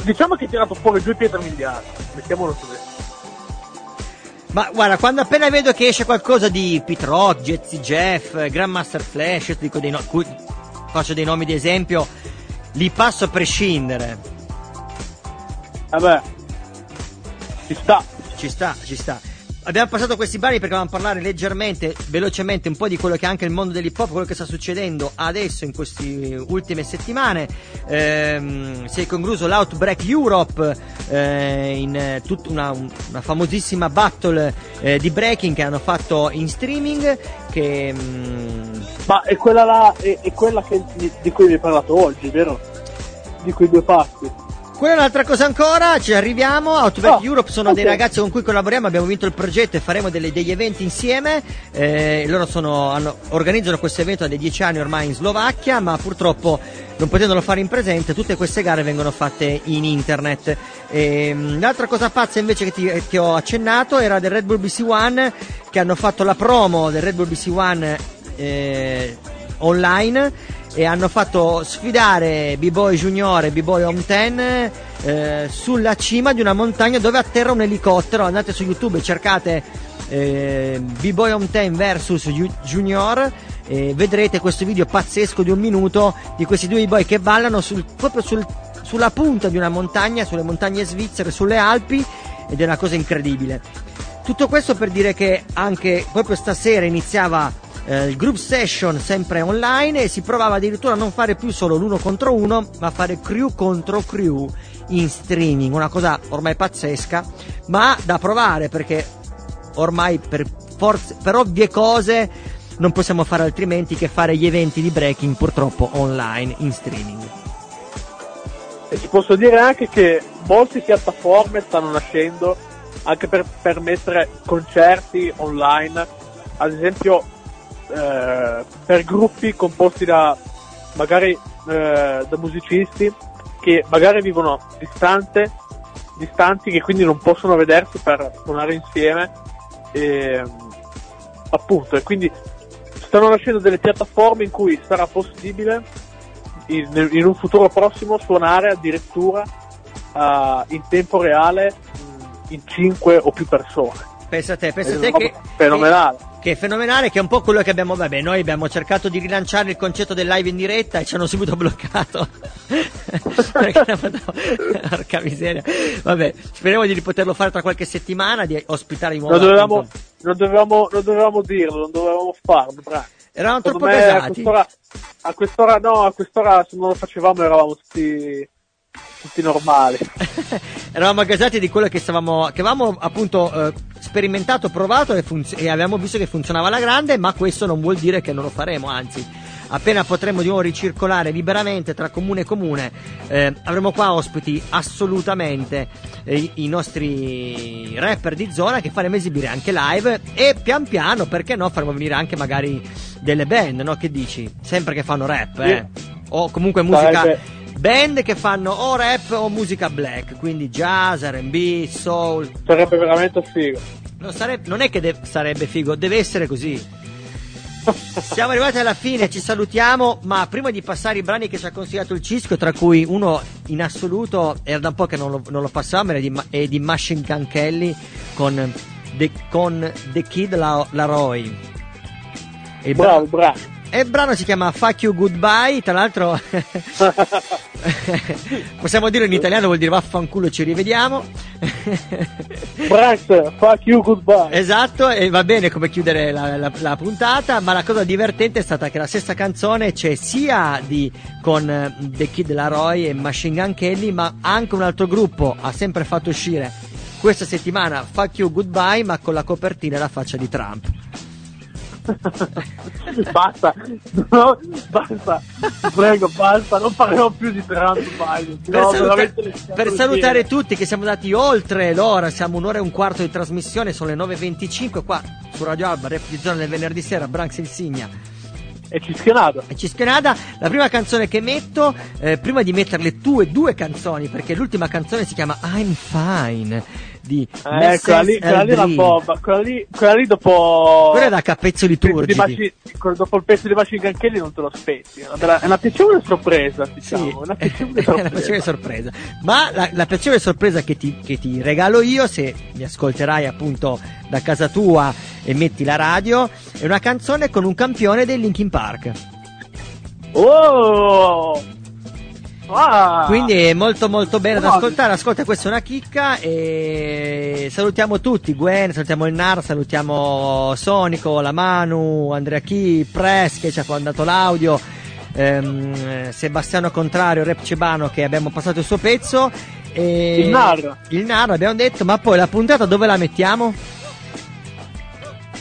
Diciamo che ha tirato fuori due pietre miliardi. Mettiamolo così. Ma guarda, quando appena vedo che esce qualcosa di Pete Rock, Jazzy Jeff, Grandmaster Flash, dico dei no- cu- faccio dei nomi di esempio, li passo a prescindere. Vabbè, ci sta. Ci sta, ci sta. Abbiamo passato questi brani perché volevamo parlare leggermente, velocemente, un po' di quello che è anche il mondo dell'hip hop, quello che sta succedendo adesso in queste ultime settimane. Ehm, si è concluso l'Outbreak Europe eh, in tutta una, una famosissima battle eh, di breaking che hanno fatto in streaming. Che mm, Ma è quella là, è, è quella che- di, di cui vi hai parlato oggi, vero? Di quei due passi. Quella è un'altra cosa ancora, ci arriviamo. Outback Oh, Europe sono dei ok. ragazzi con cui collaboriamo, abbiamo vinto il progetto e faremo delle- degli eventi insieme. Eh, loro sono- hanno- organizzano questo evento da dei dieci anni ormai in Slovacchia, ma purtroppo non potendolo fare in presente, tutte queste gare vengono fatte in internet. Ehm, l'altra cosa pazza invece che, ti, che ho accennato era del Red Bull BC One, che hanno fatto la promo del Red Bull BC One eh, online e hanno fatto sfidare B-Boy Junior e B-Boy Home 10 eh, sulla cima di una montagna dove atterra un elicottero. Andate su YouTube e cercate eh, B-Boy Home 10 versus Ju- Junior e vedrete questo video pazzesco di un minuto di questi due B-Boy che ballano sul- proprio sul- sulla punta di una montagna, sulle montagne svizzere, sulle Alpi ed è una cosa incredibile. Tutto questo per dire che anche proprio stasera iniziava eh, group session sempre online e si provava addirittura a non fare più solo l'uno contro uno, ma a fare crew contro crew in streaming, una cosa ormai pazzesca, ma da provare perché ormai per, forze- per ovvie cose non possiamo fare altrimenti che fare gli eventi di breaking purtroppo online in streaming. E ti posso dire anche che molte piattaforme stanno nascendo anche per permettere concerti online, ad esempio eh, per gruppi composti da magari eh, da musicisti che magari vivono distante, distanti che quindi non possono vedersi per suonare insieme e appunto e quindi stanno nascendo delle piattaforme in cui sarà possibile in, in un futuro prossimo suonare addirittura eh, in tempo reale mh, in 5 o più persone. Pensa a te, pensa a te che, fenomenale. Che, è fenomenale, che è un po' quello che abbiamo, vabbè, noi abbiamo cercato di rilanciare il concetto del live in diretta e ci hanno subito bloccato. Porca miseria. Vabbè, speriamo di poterlo fare tra qualche settimana, di ospitare di nuovo. Non non, dovevamo, non dovevamo dirlo, non dovevamo farlo. Bra. Eravamo Secondo troppo me a pesati. quest'ora, a quest'ora, no, a quest'ora se non lo facevamo eravamo tutti, tutti normali. Eravamo gasati di quello che stavamo, che avevamo appunto eh, sperimentato, provato e, funz- e avevamo visto che funzionava alla grande, ma questo non vuol dire che non lo faremo, anzi. Appena potremo di nuovo ricircolare liberamente tra comune e comune, eh, avremo qua ospiti assolutamente eh, i- nostri rapper di zona che faremo esibire anche live e pian piano, perché no, faremo venire anche magari delle band, no? Che dici? Sempre che fanno rap, eh? O comunque musica Sarebbe- band che fanno o rap o musica black, quindi jazz, RB, soul. Sarebbe veramente figo. Non, sarebbe- non è che de- sarebbe figo, deve essere così. Siamo arrivati alla fine, ci salutiamo, ma prima di passare i brani che ci ha consigliato il Cisco, tra cui uno in assoluto era da un po' che non lo, non lo passavamo, era di, è di Machine Gun Kelly con The, con The Kid La- Laroi. E Bravo, bravo. E il brano si chiama Fuck You Goodbye, tra l'altro possiamo dire in italiano vuol dire vaffanculo ci rivediamo. Brax, fuck you, goodbye. Esatto, e va bene come chiudere la, la- la puntata, ma la cosa divertente è stata che la stessa canzone c'è sia di, con eh, The Kid Laroi e Machine Gun Kelly, ma anche un altro gruppo ha sempre fatto uscire questa settimana Fuck You Goodbye, ma con la copertina e la faccia di Trump. basta, no, basta, prego, basta, non parlerò più di Trump Biden. Per, No, saluta- per salutare tutti che siamo andati oltre l'ora, siamo un'ora e un quarto di trasmissione, sono le 9.25 qua su Radio Alba, Rap di Zona del venerdì sera, Branx Insignia. E Cischionada. E Cischionada, la prima canzone che metto, eh, prima di mettere le tue due canzoni, perché l'ultima canzone si chiama I'm Fine di Eh, quella lì, Mrs. quella lì è una bomba, quella lì, quella lì dopo... Quella è da capezzoli di turgidi. Dopo il pezzo di Machine Gun Kelly non te lo aspetti, è una, è una piacevole sorpresa, diciamo, è una piacevole È una sorpresa. piacevole sorpresa. Ma la, la piacevole sorpresa che ti, che ti regalo io, se mi ascolterai appunto da casa tua e metti la radio, è una canzone con un campione dei Linkin Park. Oh! Ah! Quindi è molto molto bene da Ah. ascoltare. Ascolta, questa è una chicca e salutiamo tutti, Gwen, salutiamo il Nar, salutiamo Sonico, la Manu, Andrea Chi, Press che ci ha mandato l'audio, ehm, Sebastiano Contrario, Rep Cebano che abbiamo passato il suo pezzo. E Il Nar. Il Nar abbiamo detto, ma poi la puntata dove la mettiamo?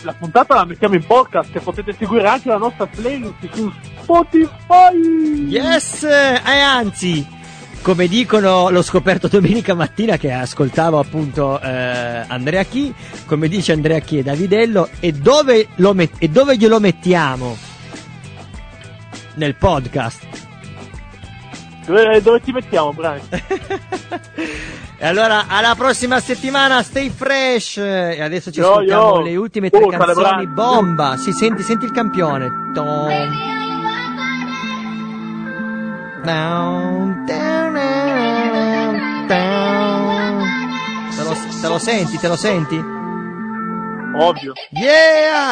La puntata la mettiamo in podcast e potete seguire anche la nostra playlist su Spotify! Yes! E anzi, come dicono, l'ho scoperto domenica mattina che ascoltavo appunto eh, Andrea Chi, come dice Andrea Chi e Davidello, e dove, lo met- e dove glielo mettiamo? Nel podcast. Dove, dove ti mettiamo, Brian? E allora, alla prossima settimana, stay fresh! E adesso ci Yo, ascoltiamo yo. le ultime tre Oh, canzoni. Bomba! Si senti, senti il campione. Tom. Down, down, down, down. Te lo, te lo senti, te lo senti? Ovvio. Yeah!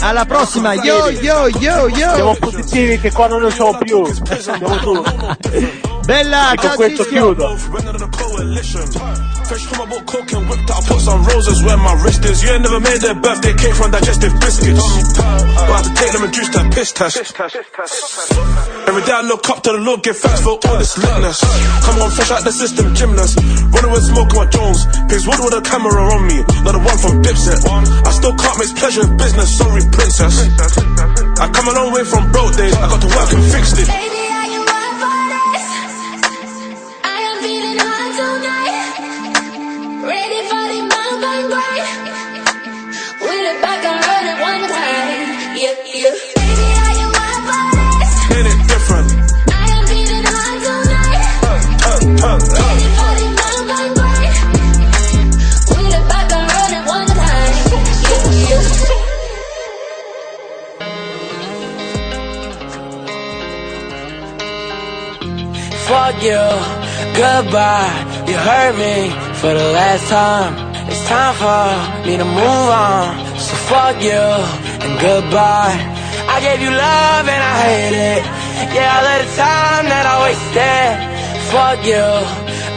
Alla prossima, yo yo yo yo! Siamo positivi che qua non ne siamo più. Siamo. Bella, E con ciao questo Cischio. Fresh from a book, coke and whipped out. Put some roses where my wrist is. You ain't never made their birthday cake from digestive biscuits. i About to take them and juice that piss test. Every day I look up to the Lord, give thanks for all this litness. Come on, fresh out the system, gymnast. Running with smoke my Jones. Pigs wood with a camera on me. Not the one from Dipset. I still can't mix pleasure with business. Sorry, princess. I come a long way from broke days. I got to work and fix it. You, goodbye. You hurt me for the last time. It's time for me to move on. So fuck you and goodbye. I gave you love and I hate it. Yeah, all of the time that I wasted. Fuck you,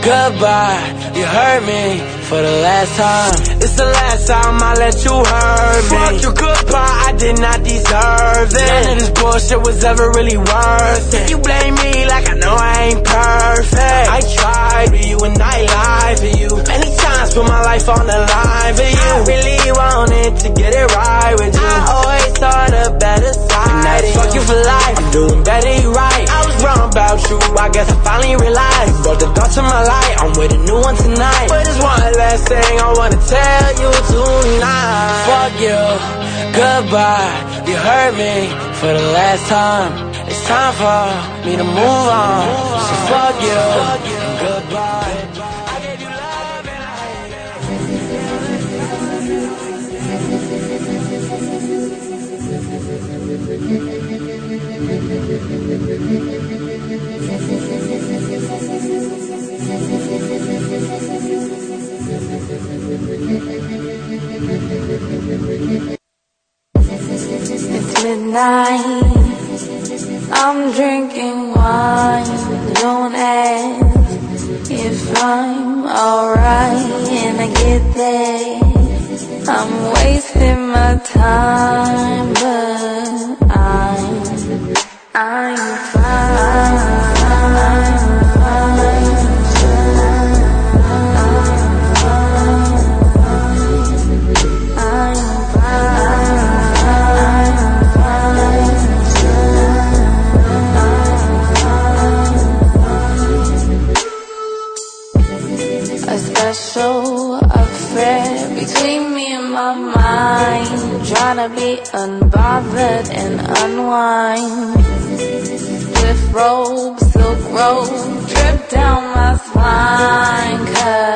goodbye. You hurt me for the last time. It's the last time I let you hurt me. Fuck you, goodbye. I did not deserve it. None of this bullshit was ever really worth it. You blame me like I know I ain't perfect. I tried for you and I lied for you. Many times put my life on the line for you. I really wanted to get it right with you. I always saw the better side. And that's fuck you for life. I'm doing better, you right. I about you. I guess I finally realized. Brought the dark to my light. I'm with a new one tonight. But there's one last thing I wanna tell you tonight. Fuck you, goodbye. You hurt me for the last time. It's time for me to move on. So fuck you, It's midnight. I'm drinking wine. Don't ask if I'm alright. And I get there. I'm wasting my time, but I'm, I'm be unbothered and unwind. With robe, silk robe, drip down my spine, cause